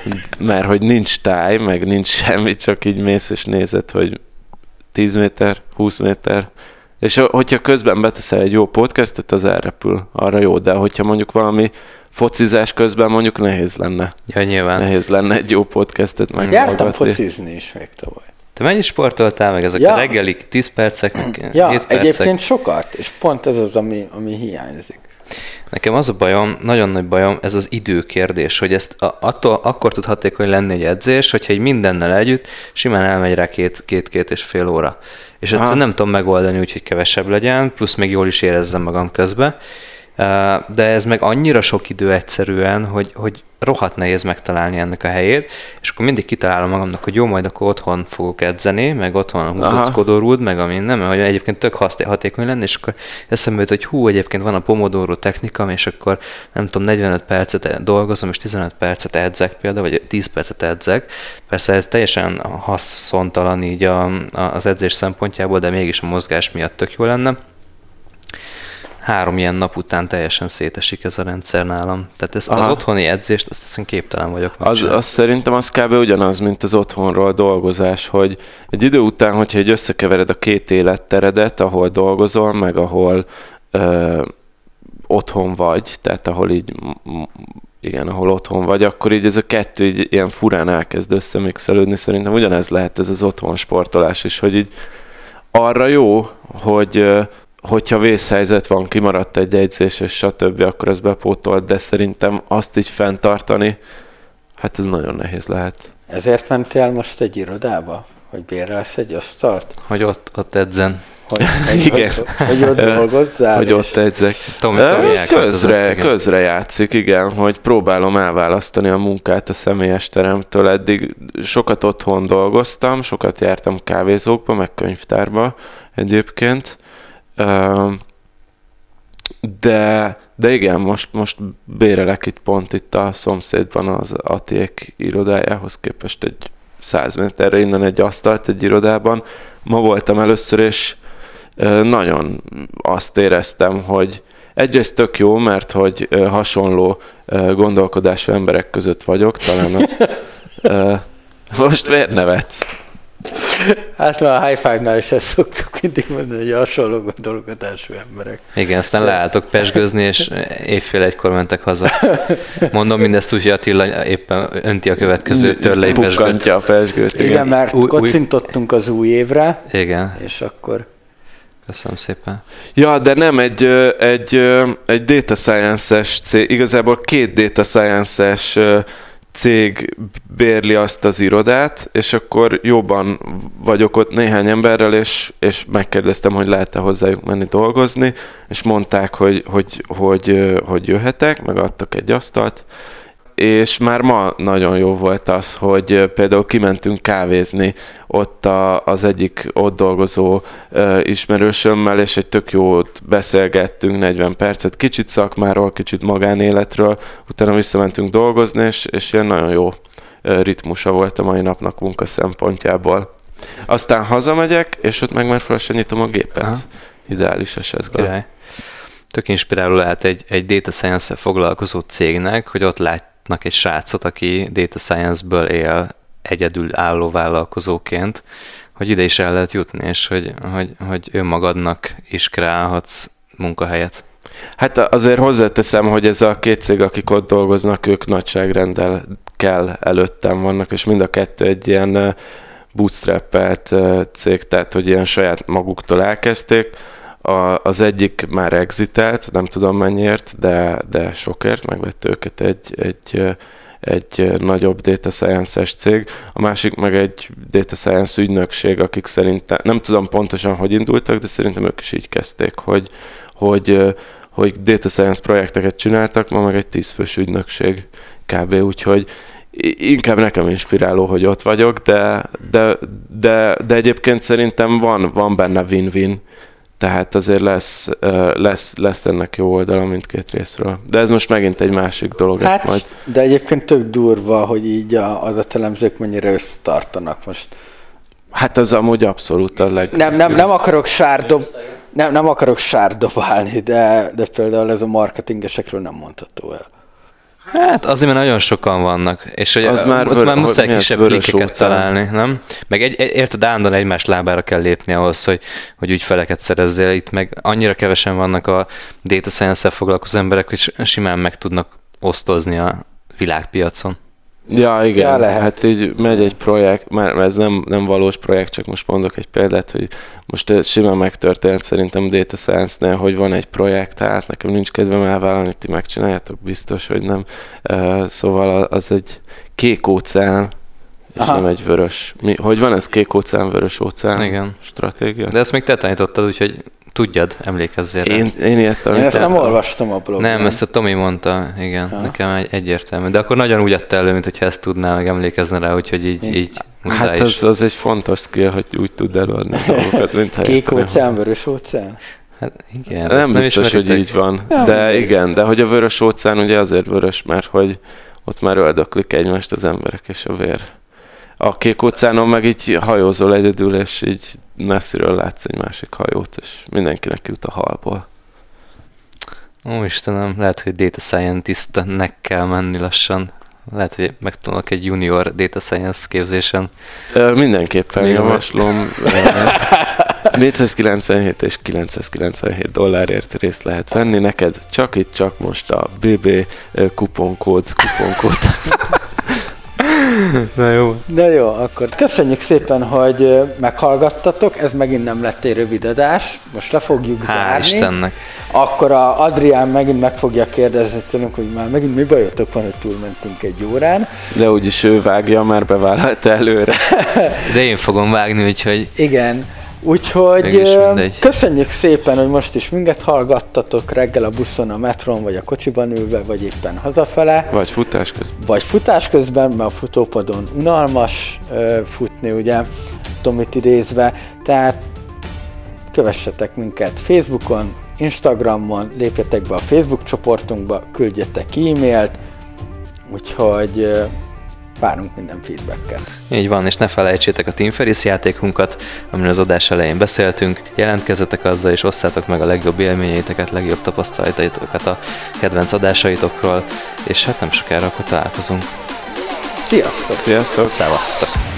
Mert hogy nincs táj, meg nincs semmi, csak így mész és nézed, hogy 10 méter, 20 méter, és hogyha közben beteszel egy jó podcastet, az elrepül, arra jó, de hogyha mondjuk valami focizás közben mondjuk nehéz lenne. Ja, nyilván. Nehéz lenne egy jó podcastet meg. Jártam focizni is még tavaly. Te mennyi sportoltál meg ezek ja. a reggelik, 10 percek, meg ja, 7 percek? egyébként sokat, és pont ez az, ami, ami hiányzik. Nekem az a bajom, nagyon nagy bajom, ez az időkérdés, hogy ezt attól akkor tud hatékony lenni egy edzés, hogyha egy mindennel együtt simán elmegy rá két-két két és fél óra. És egyszerűen nem tudom megoldani úgy, hogy kevesebb legyen, plusz még jól is érezzem magam közben de ez meg annyira sok idő egyszerűen, hogy, hogy rohadt nehéz megtalálni ennek a helyét, és akkor mindig kitalálom magamnak, hogy jó, majd akkor otthon fogok edzeni, meg otthon húzóckodó rúd, meg ami nem, hogy egyébként tök hatékony lenne, és akkor eszembe jut, hogy hú, egyébként van a Pomodoro technika, és akkor nem tudom, 45 percet dolgozom, és 15 percet edzek például, vagy 10 percet edzek. Persze ez teljesen haszontalan így a, a, az edzés szempontjából, de mégis a mozgás miatt tök jó lenne három ilyen nap után teljesen szétesik ez a rendszer nálam. Tehát ez, az otthoni edzést, azt hiszem képtelen vagyok. Az, az szerintem az kb. ugyanaz, mint az otthonról dolgozás, hogy egy idő után, hogyha egy összekevered a két életteredet, ahol dolgozol, meg ahol ö, otthon vagy, tehát ahol így igen, ahol otthon vagy, akkor így ez a kettő így ilyen furán elkezd összemixelődni. Szerintem ugyanez lehet ez az otthon sportolás is, hogy így arra jó, hogy hogyha vészhelyzet van, kimaradt egy egyzés, és stb., akkor ez bepótolt, de szerintem azt így fenntartani, hát ez nagyon nehéz lehet. Ezért mentél most egy irodába? Hogy bérelsz egy asztalt? Hogy ott, ott edzen. Hogy, hogy, igen. Hogy, hogy ott dolgozzál? Hogy ott edzek. Tomi, közre, közre játszik, igen, hogy próbálom elválasztani a munkát a személyes teremtől. Eddig sokat otthon dolgoztam, sokat jártam kávézókba, meg könyvtárba egyébként, de, de igen, most, most bérelek itt pont itt a szomszédban az Atiek irodájához képest egy száz méterre innen egy asztalt egy irodában. Ma voltam először, és nagyon azt éreztem, hogy egyrészt tök jó, mert hogy hasonló gondolkodású emberek között vagyok, talán az... Most miért nevetsz? Hát már a high five-nál is ezt szoktuk mindig mondani, hogy hasonló gondolkodású emberek. Igen, aztán leálltok pesgőzni, és évfél egykor mentek haza. Mondom mindezt úgy, hogy Attila éppen önti a következő törlei pesgőt. a pesgőt. Igen, igen mert új, kocintottunk az új évre. Igen. És akkor... Köszönöm szépen. Ja, de nem egy, egy, egy data science-es cég, igazából két data science-es cég bérli azt az irodát, és akkor jobban vagyok ott néhány emberrel, és, és megkérdeztem, hogy lehet-e hozzájuk menni dolgozni, és mondták, hogy, hogy, hogy, hogy jöhetek, meg adtak egy asztalt, és már ma nagyon jó volt az, hogy például kimentünk kávézni ott a, az egyik ott dolgozó uh, ismerősömmel, és egy tök jót beszélgettünk 40 percet, kicsit szakmáról, kicsit magánéletről, utána visszamentünk dolgozni, és, és ilyen nagyon jó ritmusa volt a mai napnak munka szempontjából. Aztán hazamegyek, és ott meg már fel nyitom a gépet. Aha. Ideális esetben. Király. Tök inspiráló lehet egy, egy data science foglalkozó cégnek, hogy ott lát, látnak egy srácot, aki data science-ből él egyedül álló vállalkozóként, hogy ide is el lehet jutni, és hogy, hogy, hogy önmagadnak is kreálhatsz munkahelyet. Hát azért hozzáteszem, hogy ez a két cég, akik ott dolgoznak, ők nagyságrendel kell előttem vannak, és mind a kettő egy ilyen bootstrappelt cég, tehát hogy ilyen saját maguktól elkezdték a, az egyik már exitelt, nem tudom mennyiért, de, de sokért megvett őket egy, egy, egy nagyobb data science-es cég, a másik meg egy data science ügynökség, akik szerintem, nem tudom pontosan, hogy indultak, de szerintem ők is így kezdték, hogy, hogy, hogy data science projekteket csináltak, ma meg egy tízfős ügynökség kb. Úgyhogy inkább nekem inspiráló, hogy ott vagyok, de, de, de, de egyébként szerintem van, van benne win-win tehát azért lesz, lesz, lesz ennek jó oldala mindkét részről. De ez most megint egy másik dolog. Hát, majd... De egyébként tök durva, hogy így a adatelemzők mennyire összetartanak most. Hát az amúgy abszolút a leg... Nem, nem, nem akarok sárdob... Nem, nem akarok sárdobálni, de, de például ez a marketingesekről nem mondható el. Hát azért, mert nagyon sokan vannak, és hogy az már, ott már muszáj kisebb klikeket találni, nem? Meg egy, érted, állandóan egymás lábára kell lépni ahhoz, hogy, hogy ügyfeleket szerezzél itt, meg annyira kevesen vannak a data science-el foglalkozó emberek, hogy simán meg tudnak osztozni a világpiacon. Ja, igen, ja, lehet. hát így megy egy projekt, mert ez nem, nem valós projekt, csak most mondok egy példát, hogy most ez simán megtörtént szerintem Data Science-nél, hogy van egy projekt, hát nekem nincs kedvem elvállalni, ti megcsináljátok, biztos, hogy nem. Szóval az egy kék óceán, és Aha. nem egy vörös. Mi, hogy van ez kék óceán, vörös óceán Igen. stratégia? De ezt még te tanítottad, úgyhogy tudjad, emlékezzél rá. Én, én ilyet Én ezt nem olvastam a blogon. Nem, ezt a Tomi mondta, igen, ha. nekem egy, egyértelmű. De akkor nagyon úgy adta elő, mint hogyha ezt tudná, meg emlékezne rá, úgyhogy így, így muszáj Hát az, az egy fontos skill, hogy úgy tud előadni dolgokat, mint Kék óceán, vörös óceán? Hát igen. Nem, nem biztos, hogy így van. Nem, de igen, de hogy a vörös óceán ugye azért vörös, mert hogy ott már öldöklik egymást az emberek és a vér. A kék óceánon meg így hajózol egyedül, és így messziről látsz egy másik hajót, és mindenkinek jut a halból. Ó, Istenem, lehet, hogy data scientistnek kell menni lassan. Lehet, hogy megtanulok egy junior data science képzésen. Mindenképpen javaslom. 497 és 997 dollárért részt lehet venni. Neked csak itt, csak most a BB kuponkód, kuponkód. Na jó. Na jó, akkor köszönjük szépen, hogy meghallgattatok. Ez megint nem lett egy rövid adás. Most le fogjuk Hál' zárni. Istennek. Akkor a Adrián megint meg fogja kérdezni tőlünk, hogy már megint mi bajotok van, hogy túlmentünk egy órán. De úgyis ő vágja, már bevállalta előre. De én fogom vágni, úgyhogy... Igen. Úgyhogy köszönjük szépen, hogy most is minket hallgattatok reggel a buszon, a metron, vagy a kocsiban ülve, vagy éppen hazafele. Vagy futás közben. Vagy futás közben, mert a futópadon unalmas uh, futni, ugye, Tomit idézve. Tehát kövessetek minket Facebookon, Instagramon, lépjetek be a Facebook csoportunkba, küldjetek e-mailt, úgyhogy várunk minden feedbacket. Így van, és ne felejtsétek a Team Ferris játékunkat, amiről az adás elején beszéltünk. Jelentkezzetek azzal, és osszátok meg a legjobb élményeiteket, legjobb tapasztalataitokat a kedvenc adásaitokról, és hát nem sokára akkor találkozunk. Sziasztok! Sziasztok! Szevasztok!